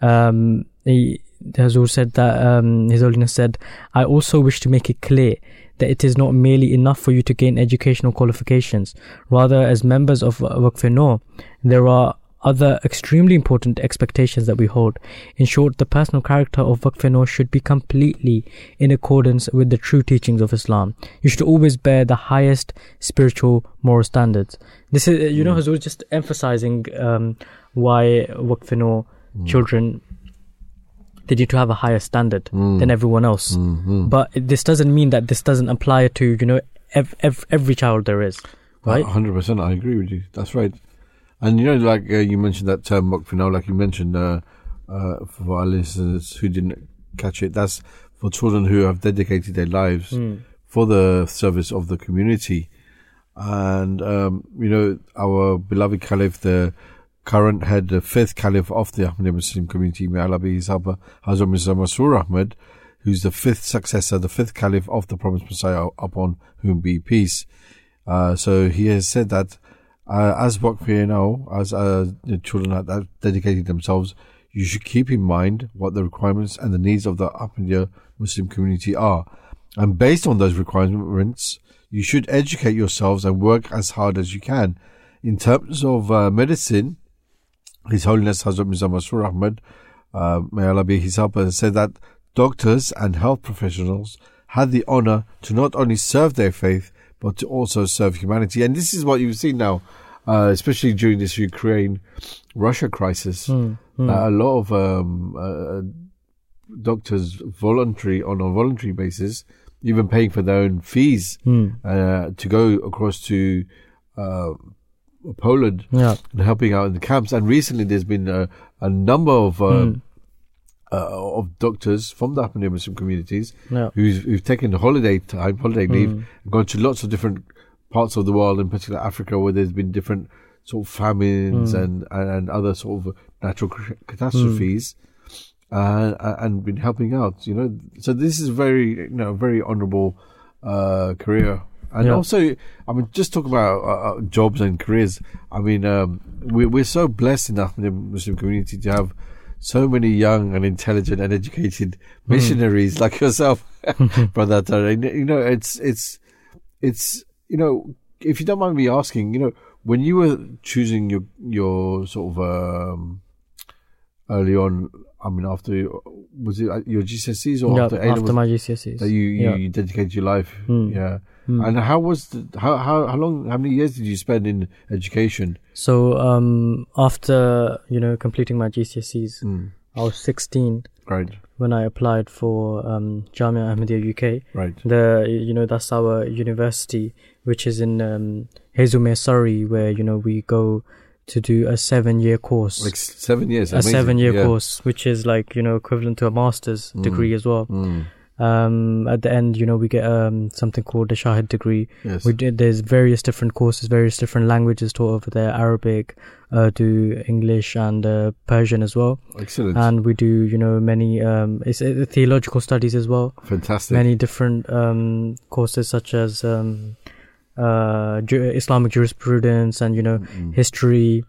Um, he, Hazur said that um, His Holiness said, "I also wish to make it clear." That it is not merely enough for you to gain educational qualifications. Rather, as members of Waqf there are other extremely important expectations that we hold. In short, the personal character of Waqf should be completely in accordance with the true teachings of Islam. You should always bear the highest spiritual moral standards. This is, you know, Mm. Hazur just emphasizing um, why Waqf Mm. children they need to have a higher standard Mm. than everyone else. Mhm. But this doesn't mean that this doesn't apply to you know ev- ev- every child there is, right? hundred percent. I agree with you. That's right. And you know, like uh, you mentioned that term Waqf like you mentioned uh, uh, for our listeners who didn't catch it, that's for children who have dedicated their lives Mm. for the service of the community. And um, you know, our beloved Caliph, the current head, the fifth Caliph of the Ahmadiyya Muslim community, Hazrat Mirza Masroor Ahmad, who's the fifth successor, the fifth Caliph of the promised Messiah, upon whom be peace. Uh, so he has said that uh, as now, as uh, the children that have dedicated themselves, you should keep in mind what the requirements and the needs of the Ahmadiyya Muslim community are. And based on those requirements, you should educate yourselves and work as hard as you can. In terms of uh, medicine, His Holiness Hazrat Mirza Masroor Ahmad, uh, may Allah be his helper, said that doctors and health professionals had the honor to not only serve their faith, but to also serve humanity. And this is what you've seen now, uh, especially during this Ukraine Russia crisis. Mm, mm. that a lot of um, uh, doctors, voluntary on a voluntary basis, even paying for their own fees Mm. uh, to go across to uh, Poland Yeah. and helping out in the camps. And recently, there's been a, a number of um, uh, of doctors from the Ahmadiyya Muslim communities Yeah. who's, who've taken the holiday time, holiday leave, Mm. and gone to lots of different parts of the world, in particular Africa, where there's been different sort of famines Mm. and, and, and other sort of natural catastrophes. Uh, and been helping out, you know. So this is very, you know, very honourable uh, career. And Yeah. also, I mean, just talk about uh, uh, jobs and careers. I mean, um, we're we're so blessed in the Muslim community to have so many young and intelligent and educated Hmm. missionaries [LAUGHS] like yourself, [LAUGHS] brother. Tara. You know, it's it's it's you know, if you don't mind me asking, you know, when you were choosing your your sort of um, early on, I mean, after was it your GCSEs or after after my GCSEs. that you you, you dedicated your life? Mm. Yeah. Mm. And how was the, how how how long how many years did you spend in education? So um, after you know completing my GCSEs, Mm. I was 16 Right. when I applied for um, Jamia Ahmadiyya UK. Right. The you know that's our university, which is in um, Haslemere, Surrey, where you know we go to do a seven-year course. Like seven years, A amazing, seven-year yeah. course, which is like you know equivalent to a master's Mm, degree as well. mm. Um, at the end, you know, we get um, something called a Shahid degree. Yes. We did, there's various different courses, various different languages taught over there: Arabic, Urdu, English, and uh, Persian as well. Excellent. And we do, you know, many um, it's uh, theological studies as well. Fantastic. Many different um, courses such as um, uh, ju- Islamic jurisprudence and you know Mm-hmm. history.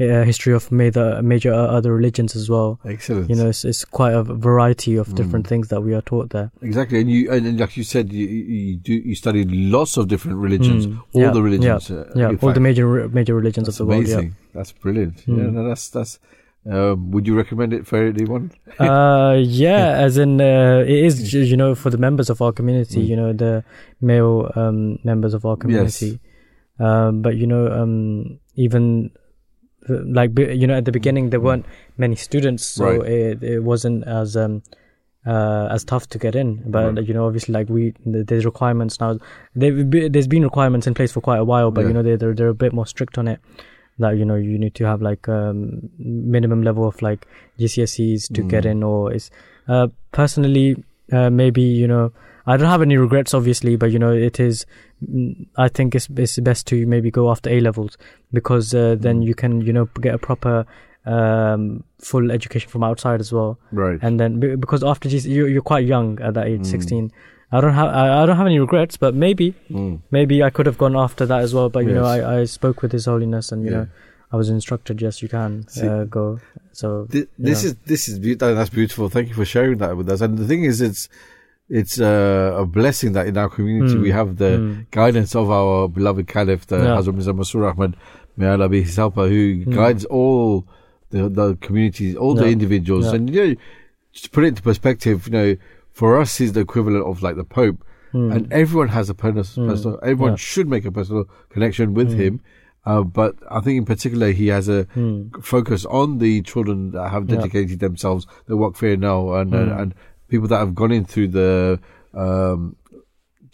Uh, history of major, major uh, other religions as well. Excellent. You know, it's, it's quite a variety of different Mm. things that we are taught there. Exactly, and you and, like you said, you, you do you studied lots of different religions, Mm, all yeah, the religions. Yeah, uh, yeah all the major major religions That's of the world. amazing. That's brilliant. Mm. Yeah, no, that's that's. Um, would you recommend it for anyone? [LAUGHS] Yeah. uh, yeah, as in uh, it is, you know, for the members of our community, Mm. you know, the male um, members of our community. Um, but you know, um, even uh, like you know, at the beginning there weren't many students, so Mm. Right. it it wasn't as um uh, as tough to get in. But Right. you know, obviously, like we, there's requirements now. Be, there's been requirements in place for quite a while, but Yeah. you know, they're, they're they're a bit more strict on it. That you know, you need to have like um minimum level of like GCSEs to get Mm. in, or is uh personally uh, maybe you know. I don't have any regrets, obviously, but you know, it is. mm, I think it's it's best to maybe go after A levels because uh, Mm. then you can you know get a proper um full education from outside as well Right. and then because after GC, you you're quite young at that age Mm. 16 i don't have I, I don't have any regrets but maybe Mm. maybe i could have gone after that as well but you know i i spoke with his holiness and you Yeah. know i was instructed yes you can See, uh, go so Thi- This yeah. is this is that- that's beautiful. Thank you for sharing that with us. And the thing is, it's it's uh, a blessing that in our community Mm, we have the mm. guidance of our beloved Caliph, the Yeah. Hazrat Mirza Masroor Ahmad. may Allah be his helper, who Mm. guides all the, the communities, all the individuals. Yeah. And, you know, to put it into perspective, you know, for us, he's the equivalent of like the Pope. Mm. And everyone has a pers- Mm. personal, everyone Yeah. should make a personal connection with Mm. him. Uh, but I think in particular, he has a Mm. focus on the children that have Yeah. dedicated themselves, that work fair now, and, and, and people that have gone in through the, um,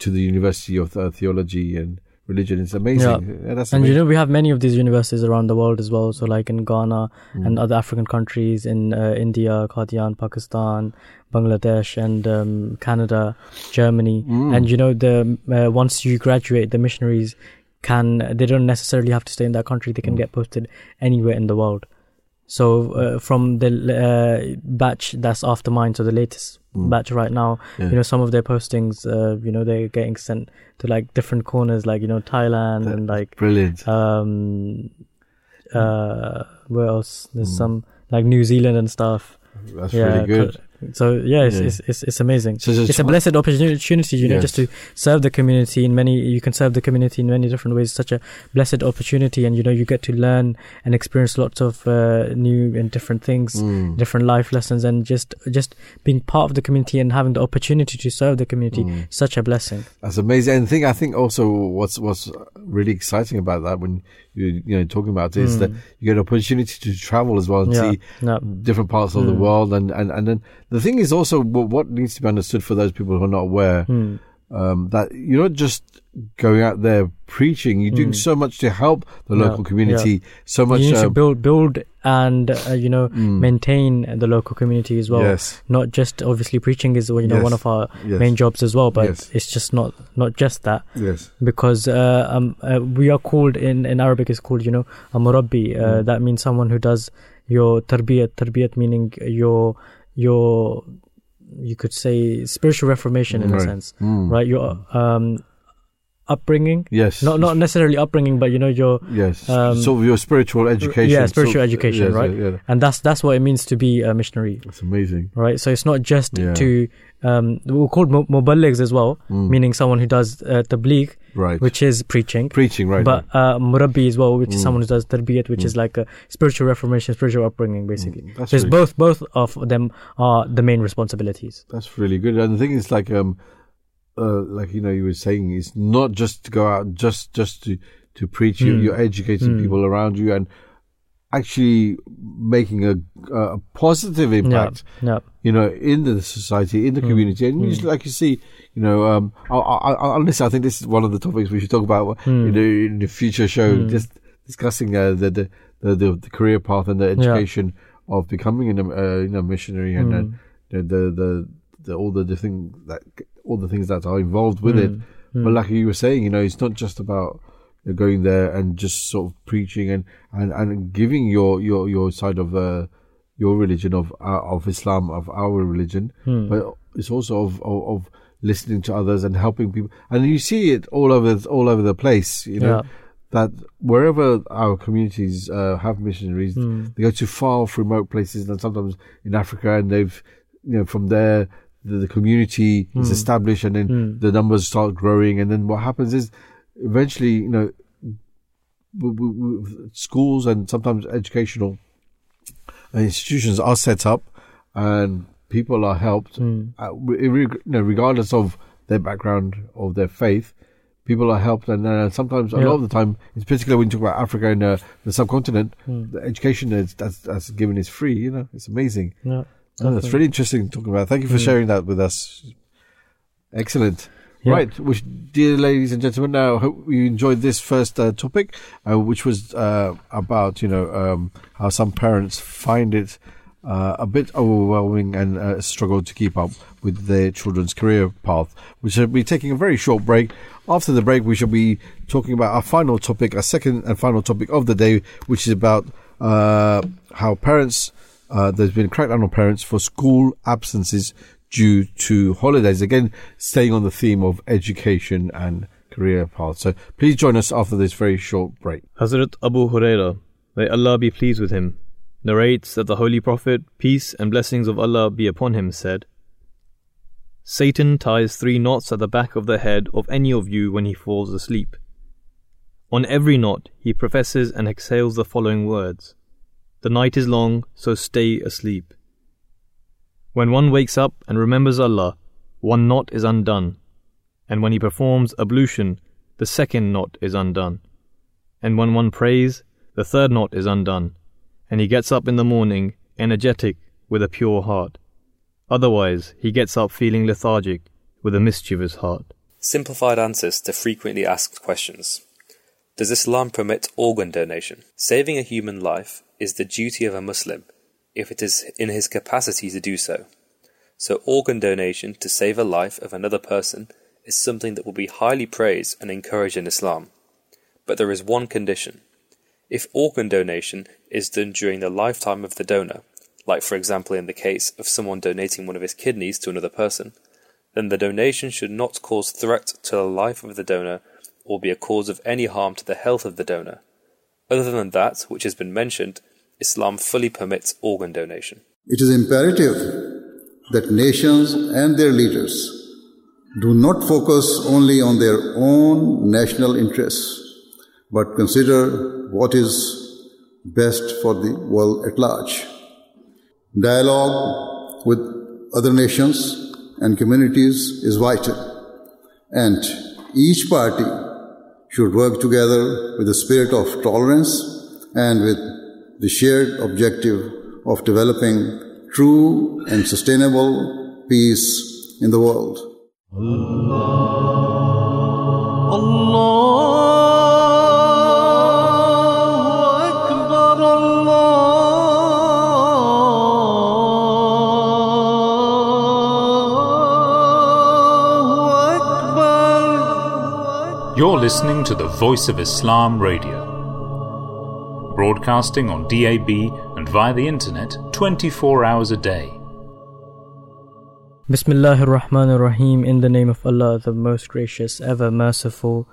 to the University of uh, Theology and Religion. It's amazing. Yeah, that's and you know we have many of these universities around the world as well. So like in Ghana Mm. and other African countries, in uh, India, Qadian, Pakistan, Bangladesh, and um, Canada, Germany. Mm. And you know the uh, once you graduate, the missionaries can they don't necessarily have to stay in that country. They can Mm. get posted anywhere in the world. So uh, from the uh, batch that's after mine, so the latest Mm. batch right now, Yeah. you know some of their postings, uh, you know they're getting sent to like different corners, like you know Thailand and like brilliant. Um, uh, where else? There's Mm. some like New Zealand and stuff. That's really good. So yeah, it's, Yeah. It's, it's it's amazing. So it's a blessed opportunity, you know, Yes. just to serve the community in many. You can serve the community in many different ways. Such a blessed opportunity, and you know, you get to learn and experience lots of uh, new and different things, Mm. different life lessons, and just just being part of the community and having the opportunity to serve the community. Mm. Such a blessing. That's amazing. And the thing I think also what's what's really exciting about that when you you know talking about it is Mm. that you get an opportunity to travel as well and Yeah, see different parts of the Mm. world and, and and then the thing is also what, needs to be understood for those people who are not aware Mm. um, that you're not just going out there preaching you're doing Mm. so much to help the Yeah, local community yeah. so much You need to um, build, build, and uh, you know Mm. maintain the local community as well. Yes. Not just obviously preaching is you know Yes. one of our Yes. main jobs as well, but Yes. it's just not not just that. Yes. Because uh, um, uh, we are called in in Arabic is called you know a murabbi. Uh, Mm. That means someone who does your tarbiyat. Tarbiyat meaning your your you could say spiritual reformation in Right. a sense, Mm. right? Your um upbringing. Yes. Not not necessarily upbringing, but you know your yes um, sort of your spiritual education yeah, sort spiritual of- education, yes, right? yeah, yeah. And that's that's what it means to be a missionary, That's amazing right? So it's not just Yeah. to um, we're called mu- muballighs as well, Mm. meaning someone who does uh, tabligh, Right. which is preaching, preaching right but uh, murabbi as well, which is Mm. someone who does tarbiyat, which Mm. is like a spiritual reformation, spiritual upbringing, basically. That's so really- both both of them are the main responsibilities. That's really good. And the thing is, like, um, uh, like you know, you were saying, it's not just to go out just just to to preach. You, Mm. you're educating Mm. people around you and actually making a a positive impact. yeah. You know, in the society, in the Mm. community, and you Mm. just, like you see, you know, um, I, I, I, listen, I think this is one of the topics we should talk about Mm. in, the, in the future show. Mm. Just discussing uh, the, the the the career path and the education of becoming a uh, you know missionary and. Mm. Uh, the, the the all the different that all the things that are involved with it. Mm, But mm. like you were saying, you know, it's not just about going there and just sort of preaching and and and giving your your your side of uh, your religion of uh, of Islam of our religion, Mm. but it's also of, of of listening to others and helping people. And you see it all over all over the place. You know. Yeah. That wherever our communities uh, have missionaries, Mm. they go to far off remote places, and sometimes in Africa, and they've you know, from there, the, the community is Mm. established and then Mm. the numbers start growing. And then what happens is eventually, you know, schools and sometimes educational institutions are set up and people are helped, Mm. uh, you know, regardless of their background or their faith. People are helped, and uh, sometimes a lot of the time, in particular when you talk about Africa and uh, the subcontinent, Mm. the education that's, that's given is free. You know, it's amazing. Yeah, Oh, that's really interesting talking about. Thank you for Mm. sharing that with us. Excellent. Yeah. Right, which, dear ladies and gentlemen, now I hope you enjoyed this first uh, topic, uh, which was uh, about you know um, how some parents find it uh, a bit overwhelming and uh, struggle to keep up with their children's career path. We shall be taking a very short break. After the break, we shall be talking about our final topic, our second and final topic of the day, which is about uh, how parents. Uh, there's been a crackdown on parents for school absences due to holidays. Again, staying on the theme of education and career paths. So please join us after this very short break. Hazrat Abu Huraira, may Allah be pleased with him, narrates that the Holy Prophet, peace and blessings of Allah be upon him, said, Satan ties three knots at the back of the head of any of you when he falls asleep. On every knot, he professes and exhales the following words The night is long, so stay asleep. When one wakes up and remembers Allah, one knot is undone, and when he performs ablution, the second knot is undone. And when one prays, the third knot is undone, and he gets up in the morning energetic with a pure heart. Otherwise, he gets up feeling lethargic with a mischievous heart. Simplified answers to frequently asked questions. Does Islam permit organ donation? Saving a human life is the duty of a Muslim if it is in his capacity to do so. So, organ donation to save a life of another person is something that will be highly praised and encouraged in Islam. But there is one condition. If organ donation is done during the lifetime of the donor, like for example in the case of someone donating one of his kidneys to another person, then the donation should not cause threat to the life of the donor or be a cause of any harm to the health of the donor. Other than that which has been mentioned, Islam fully permits organ donation. It is imperative that nations and their leaders do not focus only on their own national interests, but consider what is best for the world at large. Dialogue with other nations and communities is vital, and each party should work together with the spirit of tolerance and with the shared objective of developing true and sustainable peace in the world. You're listening to the Voice of Islam Radio, broadcasting on DAB and via the internet 24 hours a day. Rahmanir Rahim, in the name of Allah, the most gracious, ever merciful.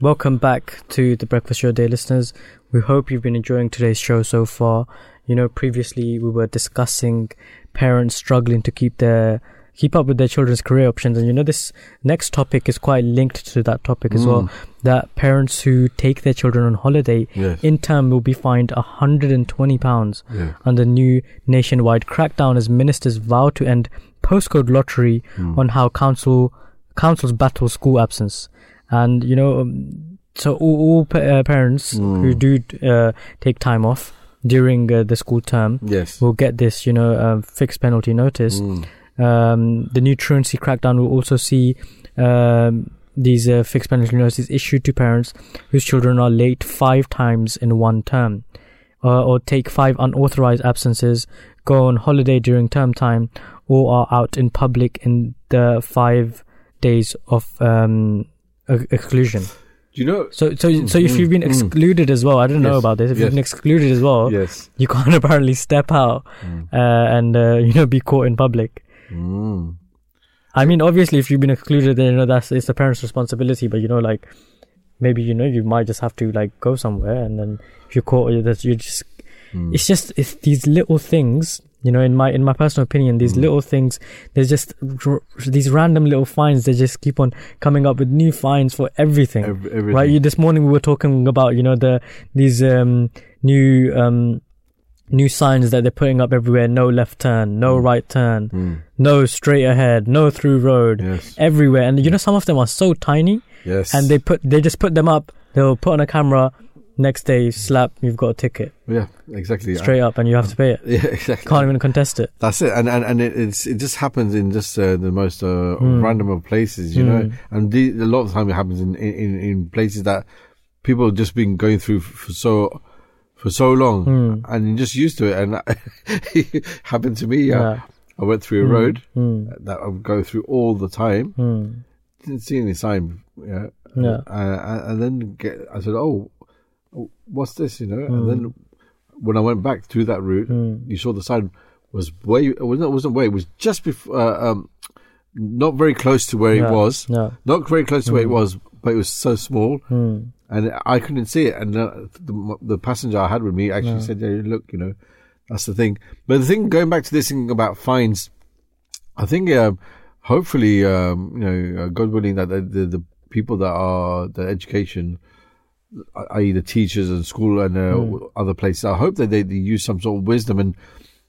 Welcome back to the Breakfast Show Day listeners. We hope you've been enjoying today's show so far. You know, previously we were discussing parents struggling to keep their keep up with their children's career options and you know this next topic is quite linked to that topic as Mm. well that parents who take their children on holiday Yes. in term will be fined 120 pounds Yeah. under new nationwide crackdown as ministers vow to end postcode lottery Mm. on how council councils battle school absence and you know um, so all, all pa- uh, parents Mm. who do uh, take time off during uh, the school term Yes. will get this you know uh, fixed penalty notice Mm. Um, the new truancy crackdown will also see um, these uh, fixed penalty notices issued to parents whose children are late five times in one term, uh, or take five unauthorized absences, go on holiday during term time, or are out in public in the five days of um, exclusion. Do you know? So, so, so if Mm, you've been mm. excluded as well, I don't know about this. If yes. you've been excluded as well, Yes. you can't [LAUGHS] apparently step out Mm. uh, and uh, you know be caught in public. Mm. I mean, obviously, if you've been excluded, then you know that's it's the parents' responsibility. But you know, like maybe you know you might just have to like go somewhere, and then if you're caught, you that you just Mm. it's just it's these little things. You know, in my in my personal opinion, these Mm. little things, there's just r- these random little fines. They just keep on coming up with new fines for everything. Ev- everything. Right? You, this morning we were talking about you know the these um new um new signs that they're putting up everywhere no left turn no right turn Mm. No straight ahead no through road Yes. everywhere and you know some of them are so tiny Yes. and they put they just put them up they'll put on a camera next day slap you've got a ticket Yeah, exactly. straight up and you have to pay it [LAUGHS] Yeah, exactly. can't even contest it That's it, and and, and it, it's it just happens in just uh, the most uh, Mm. random of places, you know. Mm. And the, a lot of the time it happens in, in in places that people have just been going through for so for so long, Mm. and you're just used to it. And [LAUGHS] it happened to me. Uh, Yeah. I went through a Mm. road Mm. that I would go through all the time. Mm. Didn't see any sign. Yeah. Yeah. Uh, and then get, I said, "Oh, what's this?" You know. And then when I went back through that route, Mm. you saw the sign was way. It wasn't. It wasn't way. It was just before. Uh, um, not very close to where Yeah, it was. yeah. Not very close to where it Mm. was, but it was so small, and I couldn't see it. And uh, the, the passenger I had with me actually said, "Yeah, look, you know, that's the thing." But the thing, going back to this thing about fines, I think um, hopefully, um, you know, uh, God willing, that the, the the people that are the education i.e., the teachers and school and uh, Mm. other places. I hope that they, they use some sort of wisdom and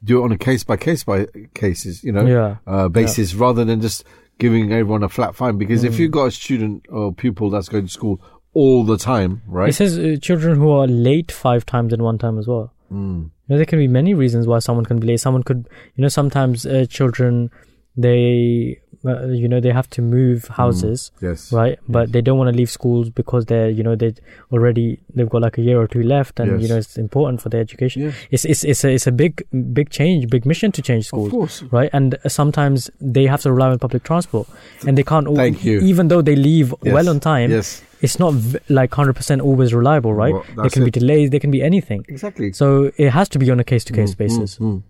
do it on a case by case by cases, you know, Yeah. uh, basis rather than just giving everyone a flat fine. Because if Mm. you've got a student or pupil that's going to school all the time, right? It says uh, children who are late five times in one time as well. Mm. Know, there can be many reasons why someone can be late. Someone could, you know, sometimes uh, children, they, uh, you know, they have to move houses, Yes. right? But they don't want to leave schools because they're, you know, they already they've got like a year or two left, and you know, it's important for their education. It's it's it's a it's a big big change, big mission to change schools, course. right? And sometimes they have to rely on public transport, and they can't. Thank you. Even though they leave Yes. well on time, Yes. it's not v- like hundred percent always reliable, right? Well, there can be delays, there can be anything. Exactly. So it has to be on a case to case basis. Mm.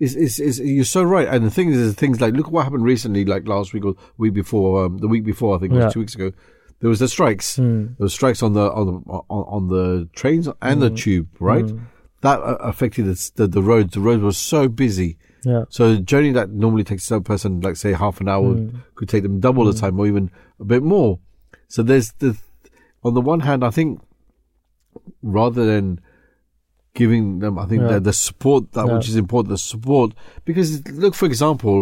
It's, it's, it's, you're so right. And the thing is, is things like, look what happened recently, like last week or week before, um, the week before, I think it was Yeah. two weeks ago. There was the strikes. Mm. There was strikes on the, on the, on, on the trains and the Mm. tube, right? Mm. That uh, affected the, the, the roads. The roads were so busy. Yeah. So a journey that normally takes a person, like say half an hour, Mm. could take them double the time or even a bit more. So there's the, on the one hand, I think rather than giving them, I think Yeah. the, the support that Yeah. which is important, the support because look, for example,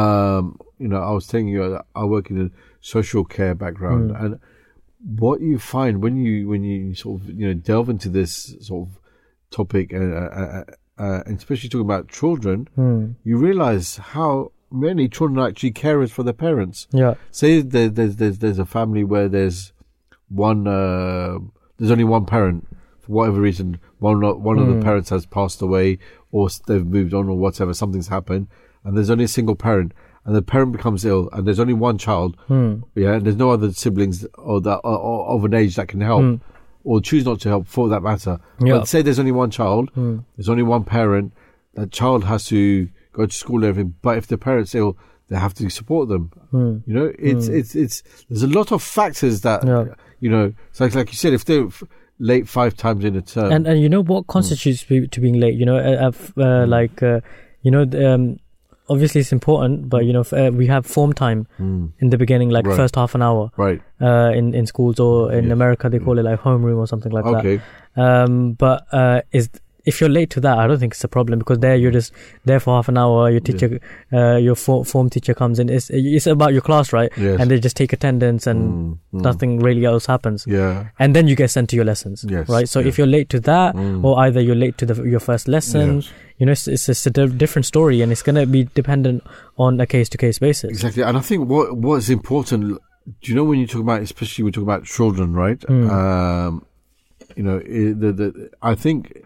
um, you know, I was telling you that I work in a social care background, Mm. and what you find when you when you sort of you know delve into this sort of topic, uh, uh, uh, uh, and especially talking about children, Mm. you realize how many children are actually carers for their parents. Yeah. Say there, there's there's there's a family where there's one uh, there's only one parent for whatever reason. One one of Mm. the parents has passed away, or they've moved on, or whatever. Something's happened, and there's only a single parent, and the parent becomes ill, and there's only one child. Mm. Yeah, and there's no other siblings or that or, or of an age that can help. Mm. Or choose not to help for that matter. Yeah. But say there's only one child, Mm. there's only one parent, that child has to go to school and everything. But if the parent's ill, they have to support them. Mm. You know, it's Mm. it's it's there's a lot of factors that Yeah. you know. So like, like you said, if they're f- late five times in a term, and and you know what constitutes be- to being late? You know uh, uh, uh, like uh, you know the, um obviously it's important but you know f- uh, we have form time Mm. in the beginning like Right. first half an hour. Right. uh in in schools or in america they call it like homeroom or something like Okay. that um but uh is if you're late to that, I don't think it's a problem because there you're just there for half an hour. Your teacher, uh, your for, form teacher comes in. It's it's about your class, right? Yes. And they just take attendance, and Mm, mm. nothing really else happens. Yeah. And then you get sent to your lessons. Yes, Right. So yeah. if you're late to that, Mm. or either you're late to the your first lesson, Yes. you know, it's, it's, it's a di- different story, and it's gonna be dependent on a case to case basis. Exactly, and I think what what's important. Do you know when you talk about, especially when we talk about children, right? Mm. Um, you know, the, the I think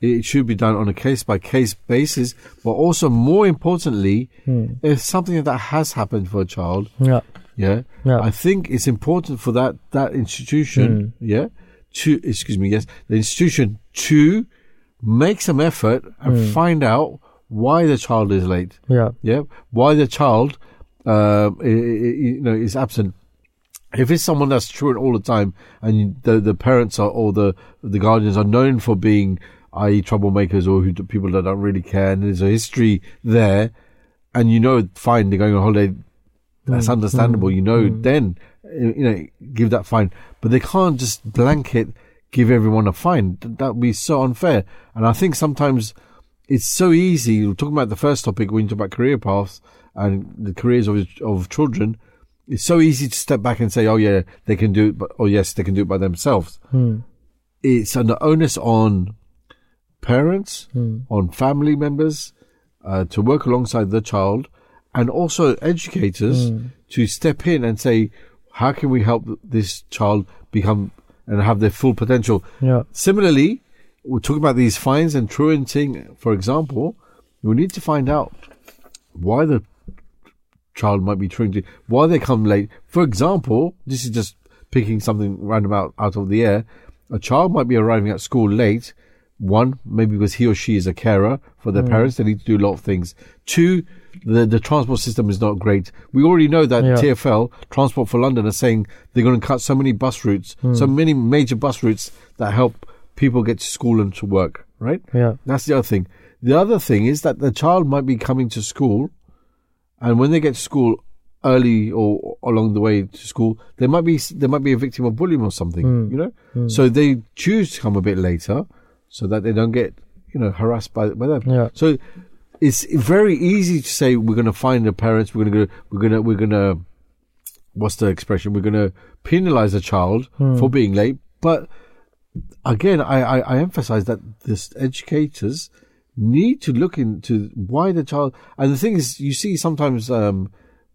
it should be done on a case by case basis, but also more importantly, Mm. if something that has happened for a child, Yeah. yeah, Yeah. I think it's important for that that institution, yeah, to excuse me, yes, the institution to make some effort and Mm. find out why the child is late. Yeah. Yeah, why the child, um, you know, is absent. If it's someone that's truant all the time, and the the parents are or the the guardians are known for being, i.e., troublemakers or who people that don't really care, and there's a history there, and you know, fine, they're going on holiday. That's Mm, understandable. mm, you know, mm. then you know, give that fine, but they can't just blanket give everyone a fine. That would be so unfair. And I think sometimes it's so easy. We're talking about the first topic when you talk about career paths and the careers of of children. It's so easy to step back and say, "Oh yeah, they can do it," but oh yes, they can do it by themselves. Hmm. It's an onus on parents, Hmm. on family members, uh, to work alongside the child, and also educators Hmm. to step in and say, "How can we help this child become and have their full potential?" Yeah. Similarly, we're talking about these fines and truanting, for example. We need to find out why the child might be truanting, why they come late. For example, this is just picking something random out, out of the air. A child might be arriving at school late. One, maybe because he or she is a carer for their Mm. parents, they need to do a lot of things. Two, the, the transport system is not great. We already know that Yeah. TFL, Transport for London, are saying they're going to cut so many bus routes, Mm. so many major bus routes that help people get to school and to work, right? Yeah. That's the other thing. The other thing is that the child might be coming to school, and when they get to school early or along the way to school, they might be they might be a victim of bullying or something. Mm. You know, Mm. so they choose to come a bit later so that they don't get you know harassed by by them. Yeah. So it's very easy to say we're going to find the parents. We're going to we're going to we're going to what's the expression? We're going to penalize a child Hmm. for being late. But again, I, I, I emphasize that this educators need to look into why the child. And the thing is, you see sometimes um,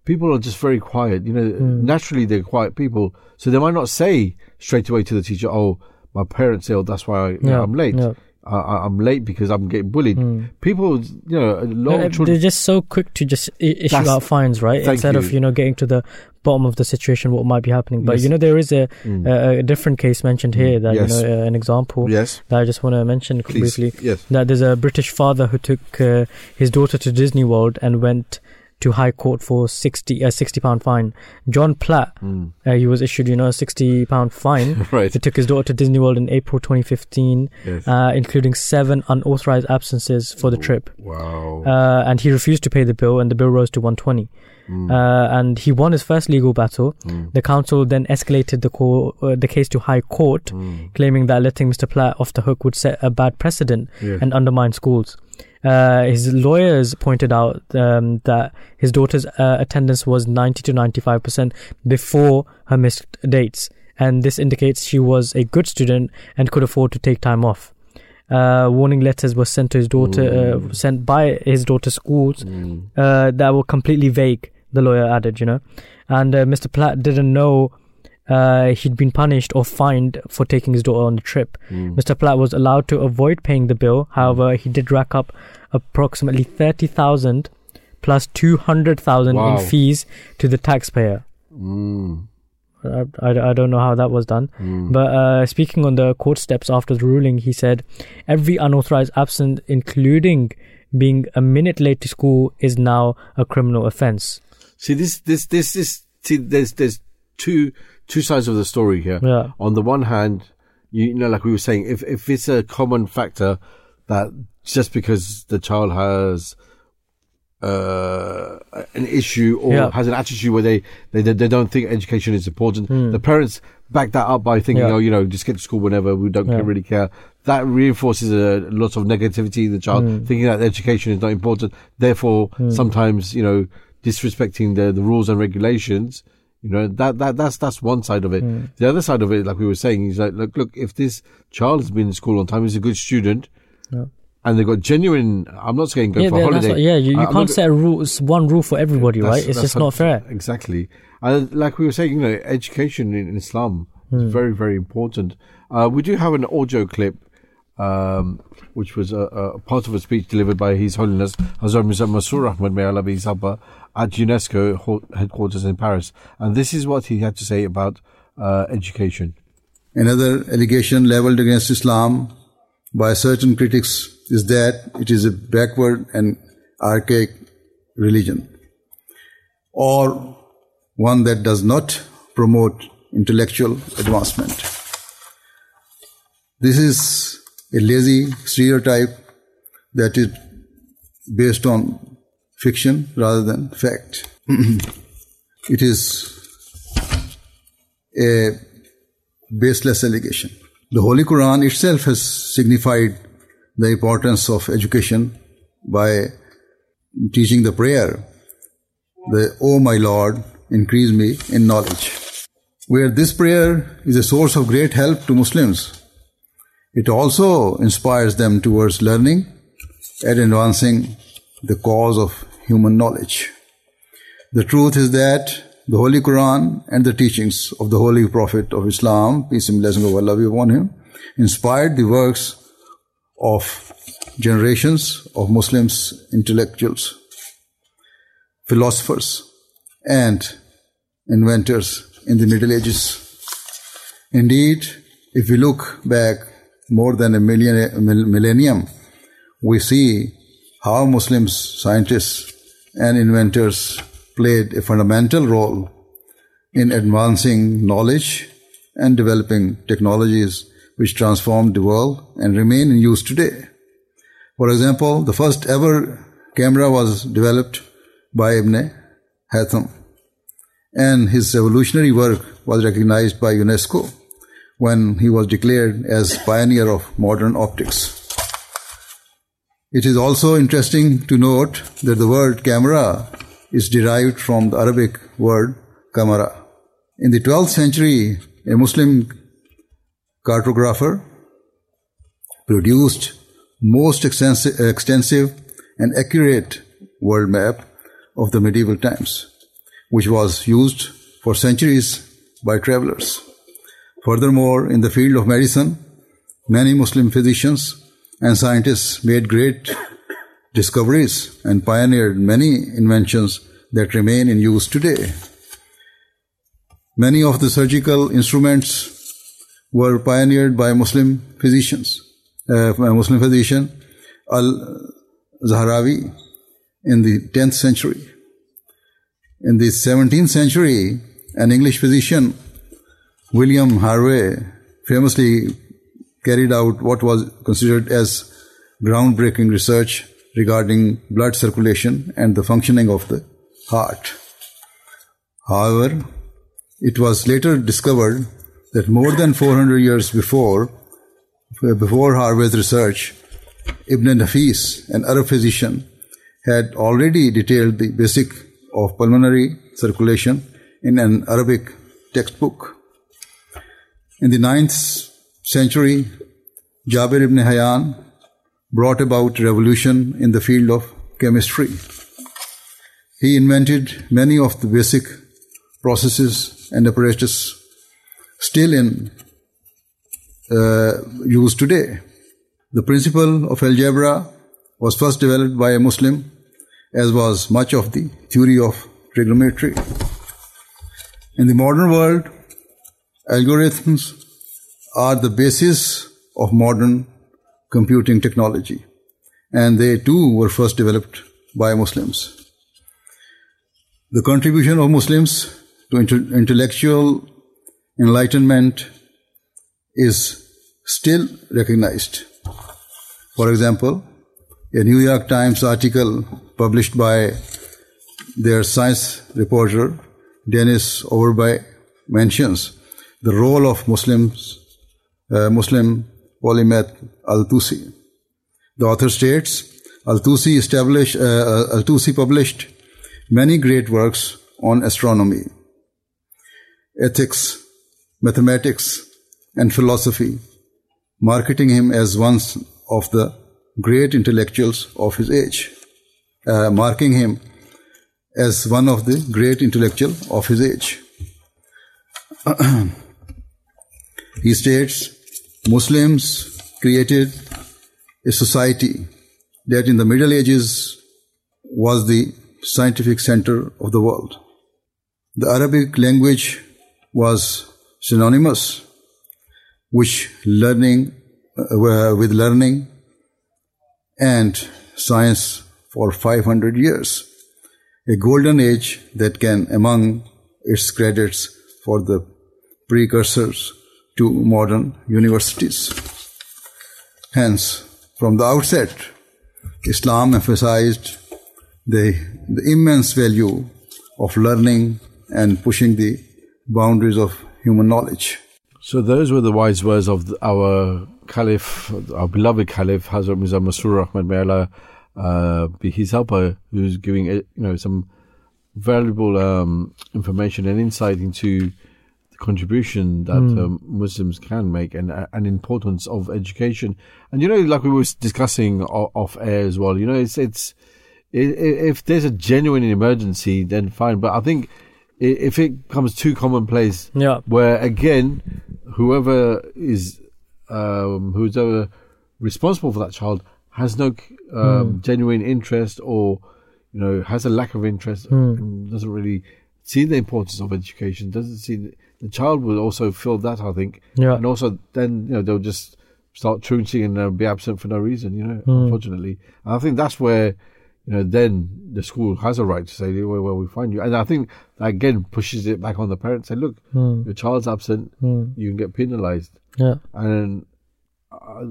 people are just very quiet. You know, Hmm. naturally they're quiet people, so they might not say straight away to the teacher, "Oh, my parents ill, that's why I, you know, Yeah, I'm late." yeah. I, I'm late because I'm getting bullied. Hmm. People, you know, a lot They're, of children. they're just so quick to just issue out fines, right? Instead of you. you know getting to the bottom of the situation, what might be happening. But Yes. you know there is a, Mm. a, a different case mentioned here that Yes. you know uh, an example Yes. that I just want to mention Please. briefly. Yes. That there's a British father who took uh, his daughter to Disney World and went to High Court for 60 a 60 pound fine. John Platt, Mm. uh, he was issued you know a 60 pound fine. [LAUGHS] Right. He took his daughter to Disney World in April 2015, Yes. uh, including seven unauthorized absences for the trip. Wow. Uh, and he refused to pay the bill, and the bill rose to 120. Mm. Uh, and he won his first legal battle. The council then escalated the co- uh, the case to High Court, Mm. claiming that letting Mr. Platt off the hook would set a bad precedent Yes. and undermine schools. Uh, his lawyers pointed out um, that his daughter's uh, attendance was 90 to 95 percent before her missed dates, and this indicates she was a good student and could afford to take time off. Uh, warning letters were sent to his daughter, uh, sent by his daughter's schools uh, that were completely vague. The lawyer added, you know, and uh, Mr. Platt didn't know uh, he'd been punished or fined for taking his daughter on the trip. Mm. Mr. Platt was allowed to avoid paying the bill. However, he did rack up approximately thirty thousand plus two hundred thousand Wow. in fees to the taxpayer. Mm. I, I, I don't know how that was done. Mm. But uh, speaking on the court steps after the ruling, he said, every unauthorized absence, including being a minute late to school, is now a criminal offense. See this this this this see there's there's two two sides of the story here. Yeah. On the one hand, you, you know, like we were saying, if if it's a common factor that just because the child has uh, an issue or Yeah. has an attitude where they, they they don't think education is important, Hmm. the parents back that up by thinking, Yeah. oh, you know, just get to school whenever we don't Yeah. really care. That reinforces a lot of negativity in the child, Hmm. thinking that education is not important. Therefore, Hmm. sometimes you know disrespecting the the rules and regulations. You know that that that's that's one side of it. Hmm. The other side of it, like we were saying, is like look look if this child has been in school on time, he's a good student. Yeah. And they've got genuine. I'm not saying go yeah, for holiday. what- yeah, you, you I'm can't not- set a rule, one rule for everybody, right? It's just not fair. Exactly. And like we were saying, you know, education in Islam Hmm. is very, very important. Uh, we do have an audio clip, um, which was a, a part of a speech delivered by His Holiness Hazrat Mirza Masroor Ahmad, may Allah be at UNESCO headquarters in Paris. And this is what he had to say about uh, education. Another allegation leveled against Islam by certain critics is that it is a backward and archaic religion, or one that does not promote intellectual advancement. This is a lazy stereotype that is based on fiction rather than fact. [CLEARS THROAT] it is a baseless allegation. The Holy Quran itself has signified the importance of education by teaching the prayer, the O my Lord, increase me in knowledge. Where this prayer is a source of great help to Muslims, it also inspires them towards learning and advancing the cause of human knowledge. The truth is that the Holy Quran and the teachings of the Holy Prophet of Islam, peace and blessing of Allah be upon him, inspired the works of generations of Muslims, intellectuals, philosophers, and inventors in the Middle Ages. Indeed, if we look back more than a million, millennium, we see how Muslims, scientists, and inventors played a fundamental role in advancing knowledge and developing technologies which transformed the world and remain in use today. For example, the first ever camera was developed by Ibn Haytham and his revolutionary work was recognized by UNESCO when he was declared as pioneer of modern optics. It is also interesting to note that the word camera is derived from the Arabic word kamara. In the 12th century, a Muslim cartographer produced most extensive, extensive and accurate world map of the medieval times, which was used for centuries by travelers. Furthermore, in the field of medicine, many Muslim physicians and scientists made great discoveries and pioneered many inventions that remain in use today. Many of the surgical instruments were pioneered by Muslim physicians. Uh, Muslim physician, Al Zahrawi, in the 10th century. In the 17th century, an English physician, William Harvey, famously carried out what was considered as groundbreaking research regarding blood circulation and the functioning of the heart. However, it was later discovered that more than 400 years before, before Harvey's research, Ibn Nafis, an Arab physician, had already detailed the basic of pulmonary circulation in an Arabic textbook. In the 9th century, Jabir ibn Hayyan brought about revolution in the field of chemistry. He invented many of the basic processes and apparatus still in uh, use today. The principle of algebra was first developed by a Muslim, as was much of the theory of trigonometry. In the modern world, algorithms are the basis of modern computing technology, and they too were first developed by Muslims. The contribution of Muslims to intellectual enlightenment is still recognized. For example, a New York Times article published by their science reporter Dennis Overbye mentions the role of Muslims, uh, Muslim polymath Al-Tusi. The author states, Al-Tusi established, uh, Al-Tusi published many great works on astronomy, ethics, mathematics, and philosophy, marketing him as one of the great intellectuals of his age, uh, marking him as one of the great intellectual of his age. [CLEARS THROAT] he states, Muslims created a society that in the Middle Ages was the scientific center of the world. The Arabic language was synonymous learning uh, with learning and science for 500 years a golden age that can among its credits for the precursors to modern universities. Hence from the outset islam emphasized the, the immense value of learning and pushing the boundaries of human knowledge. So those were the wise words of our Caliph, our beloved Caliph, Hazrat Mirza Masroor Ahmad, may Allah uh, be his helper, who's giving you know some valuable um, information and insight into contribution that mm. um, Muslims can make and uh, an importance of education. And you know, like we were discussing off air as well, you know, it's it's if there's a genuine emergency, then fine. But I think if it becomes too commonplace, yeah. where again, whoever is um, who's ever responsible for that child has no um, mm. genuine interest or you know has a lack of interest mm. and doesn't really see the importance of education doesn't see the, child will also feel that I think yeah. and also then you know they'll just start truanting and uh, be absent for no reason you know mm. unfortunately and I think that's where you know, then the school has a right to say where, where we find you. And I think that again pushes it back on the parents. Say, look, mm. your child's absent, mm. you can get penalized. Yeah. And uh,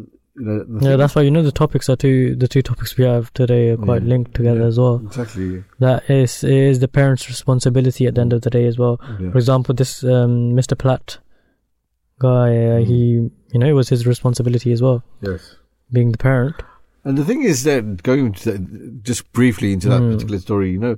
know, the Yeah, that's why you know the topics are two. The two topics we have today are quite Yeah. linked together Yeah, as well. exactly. That is is the parents' responsibility at the end of the day as well. For example, this um, Mr. Platt guy, uh, Mm. he you know it was his responsibility as well, Yes. being the parent. And the thing is that going that, just briefly into that Mm. particular story, you know,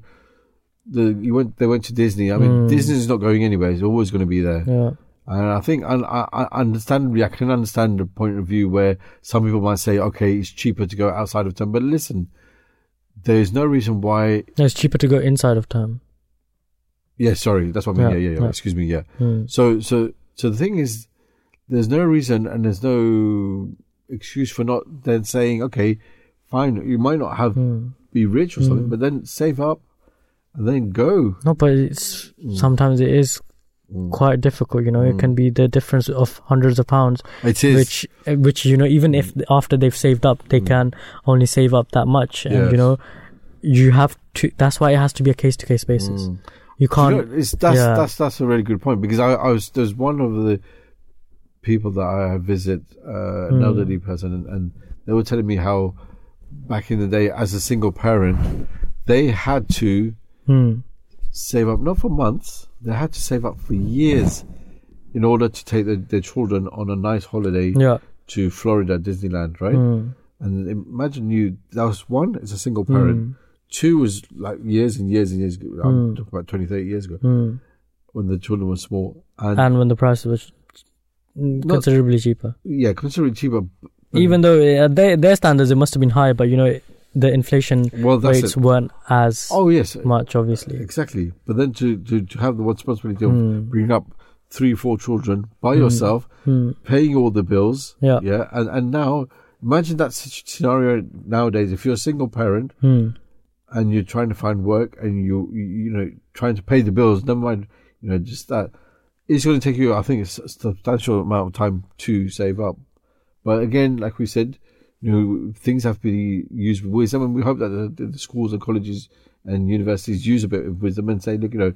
the you went they went to Disney. I mean, Mm. Disney's not going anywhere; it's always going to be there. Yeah. And I think I, I, understandably, I can understand the point of view where some people might say, okay, it's cheaper to go outside of town. But listen, there is no reason why. It's cheaper to go inside of town. Yeah, sorry, that's what I mean. Yeah, Yeah, yeah, yeah. Excuse me. Yeah. Mm. So, so, so the thing is, there's no reason and there's no excuse for not then saying, okay, fine, you might not have Mm. be rich or something, Mm. but then save up and then go. No, but it's Mm. sometimes it is quite difficult. You know, it can be the difference of hundreds of pounds. It is. which uh, which you know even if after they've saved up, they can only save up that much, and Yes. you know, you have to. That's why it has to be a case to case basis. Mm. You You can't. know, it's, that's yeah. that's that's a really good point because I, I was there's one of the people that I visit, uh, an Mm. elderly person, and, and they were telling me how back in the day, as a single parent, they had to Mm. save up not for months, they had to save up for years in order to take their, their children on a nice holiday Yeah. to Florida Disneyland, right? Mm. And imagine you that was one, it's a single parent. Mm. Two was like years and years and years ago. I'm Mm. talking about 20, 30 years ago Mm. when the children were small. And, and when the price was mm, Not- considerably cheaper, yeah, considerably cheaper. even though uh, their their standards it must have been high, but you know the inflation Well, rates it. weren't as Oh, yes. much obviously. Exactly. But then to, to, to have the responsibility of Mm. bringing up three, four children by Mm. yourself, Mm. paying all the bills. Yeah. Yeah. And, and now, imagine that scenario nowadays. If you're a single parent Mm. and you're trying to find work and you, you, you know, trying to pay the bills, never mind, you know, just that, it's going to take you, I think, a substantial amount of time to save up. But again, like we said, you know, things have to be used with wisdom, and we hope that the, the schools and colleges and universities use a bit of wisdom and say, look, you know,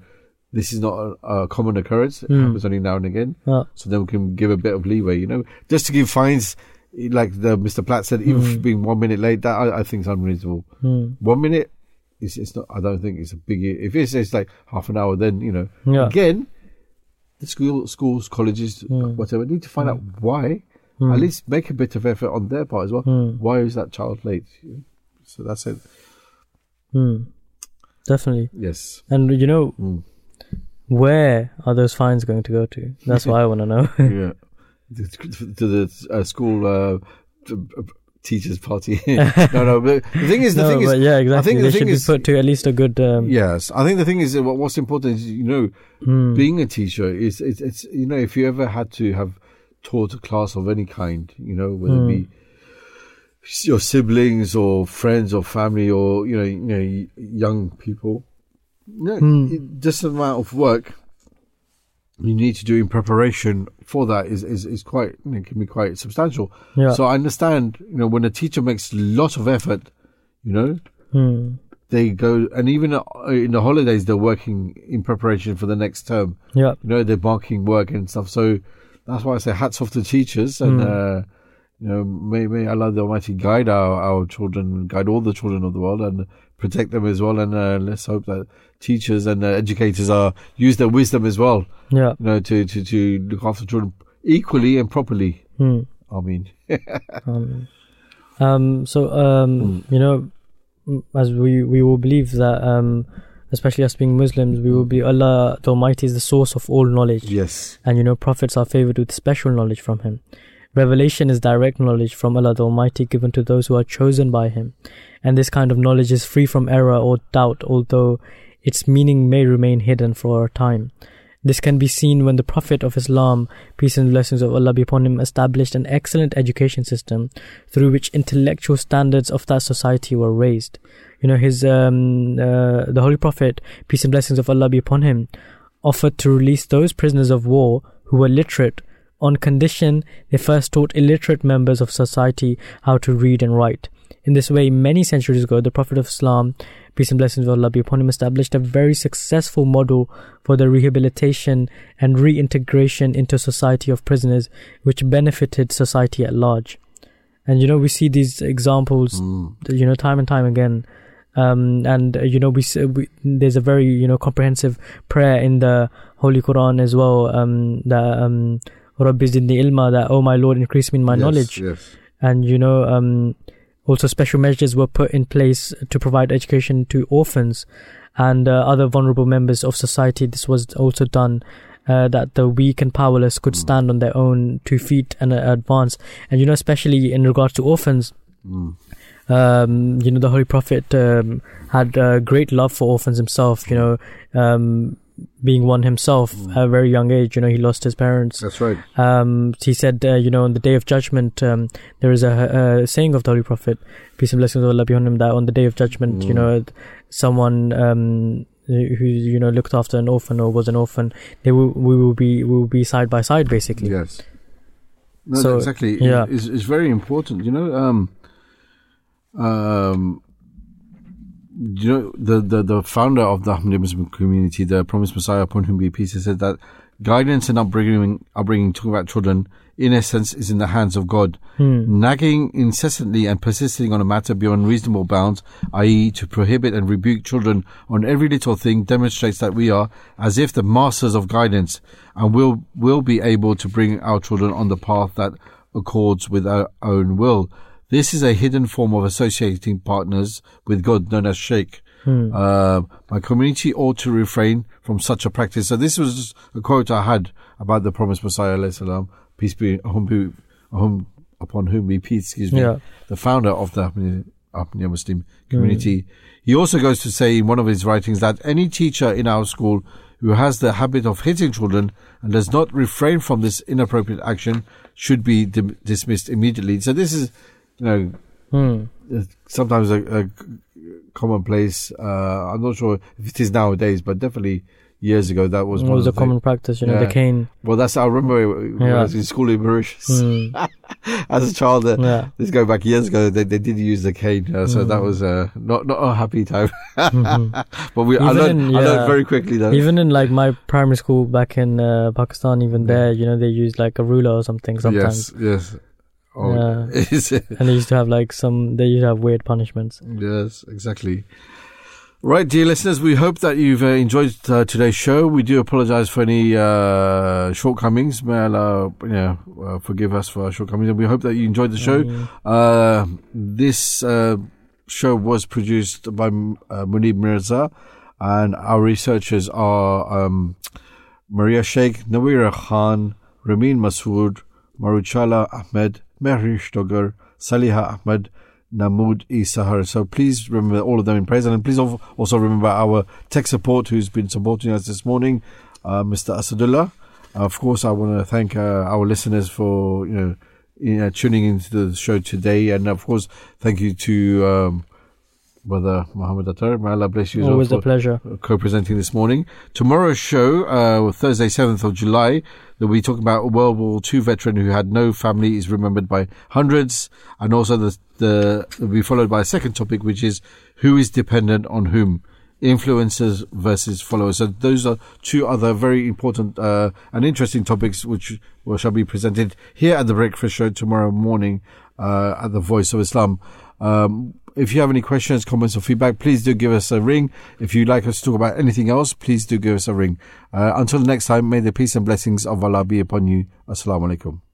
this is not a, a common occurrence. It Mm. happens only now and again. Yeah. So then we can give a bit of leeway, you know, just to give fines, like the Mr. Platt said, even Mm. being one minute late, that I, I think is unreasonable. Mm. One minute, it's, it's not, I don't think it's a big, if it's, it's like half an hour, then, you know, Yeah. again, the school, schools, colleges, Mm. whatever, need to find out why. Mm. At least make a bit of effort on their part as well. Mm. Why is that child late? So that's it. Mm. Definitely. Yes. And you know, Mm. where are those fines going to go to? That's what I want to know. [LAUGHS] yeah. [LAUGHS] To the uh, school uh, uh, teachers party. [LAUGHS] no, no. But the thing is, the No, thing is, yeah, exactly. I think they the should thing be is, put to at least a good. Um, yes, I think the thing is what, what's important is you know, Mm. being a teacher is it's, it's you know if you ever had to have taught a class of any kind, you know whether it be your siblings or friends or family or you know you know young people, know, Mm. just the amount of work you need to do in preparation for that is is, is quite you know, can be quite substantial. Yeah. So I understand, you know, when a teacher makes a lot of effort, you know, Mm. they go and even uh, in the holidays they're working in preparation for the next term. Yeah. You know, they're marking work and stuff. So that's why I say hats off to teachers and Mm. uh you know, may may Allah the Almighty guide our, our children, guide all the children of the world and protect them as well and uh, let's hope that teachers and uh, educators are use their wisdom as well. Yeah. You know, to, to, to look after children equally and properly. Mm. I mean um, um, so um, Hmm. you know, mm, as we we will believe that um, especially us being Muslims, we will be Allah the Almighty is the source of all knowledge. Yes. And you know, prophets are favored with special knowledge from Him. Revelation is direct knowledge from Allah the Almighty given to those who are chosen by Him. And this kind of knowledge is free from error or doubt, although its meaning may remain hidden for a time. This can be seen when the Prophet of Islam, peace and blessings of Allah be upon him, established an excellent education system through which intellectual standards of that society were raised. You know, his um, uh, the Holy Prophet, peace and blessings of Allah be upon him, offered to release those prisoners of war who were literate on condition they first taught illiterate members of society how to read and write. In this way, many centuries ago, the Prophet of Islam, peace and blessings of Allah be upon him, established a very successful model for the rehabilitation and reintegration into society of prisoners, which benefited society at large. and you know we see these examples, you know, time and time again. Um, and uh, you know we, we there's a very you know comprehensive prayer in the Holy Quran as well. Um, that um, Rabbi zidni ilma, that oh my Lord, increase me in my Yes, knowledge. yes. And you know, um, also special measures were put in place to provide education to orphans and uh, other vulnerable members of society. This was also done. Uh, that the weak and powerless could stand on their own two feet and uh, advance, and you know, especially in regards to orphans, um, you know, the Holy Prophet um, had uh, great love for orphans himself. You know, um, being one himself at a very young age. You know, he lost his parents. That's right. Um, he said, uh, you know, on the day of judgment, um, there is a, a saying of the Holy Prophet, peace and blessings of Allah be on him, that on the day of judgment, you Mm. know, someone um, who you know looked after an orphan or was an orphan, they will we will be we will be side by side basically. Yes. No, So, exactly. yeah. It's, it's very important. You know, um, um, you know, the, the, the founder of the Ahmadiyya Muslim community, the Promised Messiah, upon whom be peace, said that guidance and upbringing, upbringing, talking about children, in essence, is in the hands of God. Hmm. Nagging incessantly and persisting on a matter beyond reasonable bounds, i.e., to prohibit and rebuke children on every little thing, demonstrates that we are as if the masters of guidance and will will be able to bring our children on the path that accords with our own will. This is a hidden form of associating partners with God, known as shirk. Hmm. Uh, my community ought to refrain from such a practice. So this was a quote I had about the promised Messiah, salam, peace be upon whom, whom- upon whom be peace, excuse me, Yeah. the founder of the Ahmadiyya Muslim community. He also goes to say in one of his writings that any teacher in our school who has the habit of hitting children and does not refrain from this inappropriate action should be dim- dismissed immediately. So this is, you know, Hmm. sometimes a, a commonplace. Uh, I'm not sure if it is nowadays, but definitely years ago that was It one was of a the common practice, you know, the cane. Well, that's I remember when I was in school in Mauritius Mm. [LAUGHS] as a child. Uh, Yeah. This go back years ago. They they did use the cane, uh, so that Mm. was uh, not not a happy time. Mhm. [LAUGHS] but we I Even learned, in- I learned very quickly though. Even in like my primary school back in uh, Pakistan, even there, you know, they used like a ruler or something sometimes. Yes, yes. Oh, yeah. and they used to have like some. They used to have weird punishments. Yes, exactly. Right, dear listeners, we hope that you've uh, enjoyed uh, today's show. We do apologize for any uh, shortcomings. May Allah you know, uh, forgive us for our shortcomings. And we hope that you enjoyed the show. Uh, this uh, show was produced by uh, Munib Mirza, and our researchers are um, Maria Sheikh, Nawira Khan, Ramin Masood, Maruchala Ahmed, Mehri Stogar, Saliha Ahmed, Namood Isahar. So please remember all of them in praise. And please also remember our tech support who's been supporting us this morning, uh, Mr. Asadullah. Of course, I want to thank uh, our listeners for, you know, in, uh, tuning into the show today. And of course, thank you to, um, Brother Muhammad Attar. May Allah bless you Always a pleasure. co-presenting this morning. Tomorrow's show, uh, Thursday, 7th of July, that we talk about a World War II veteran who had no family is remembered by hundreds. And also the, the, will be followed by a second topic, which is who is dependent on whom? Influencers versus followers. So those are two other very important, uh, and interesting topics which will, shall be presented here at the Breakfast Show tomorrow morning, uh, at the Voice of Islam. Um, if you have any questions, comments, or feedback, please do give us a ring. If you'd like us to talk about anything else, please do give us a ring. Uh, until next time, may the peace and blessings of Allah be upon you. Assalamu alaikum.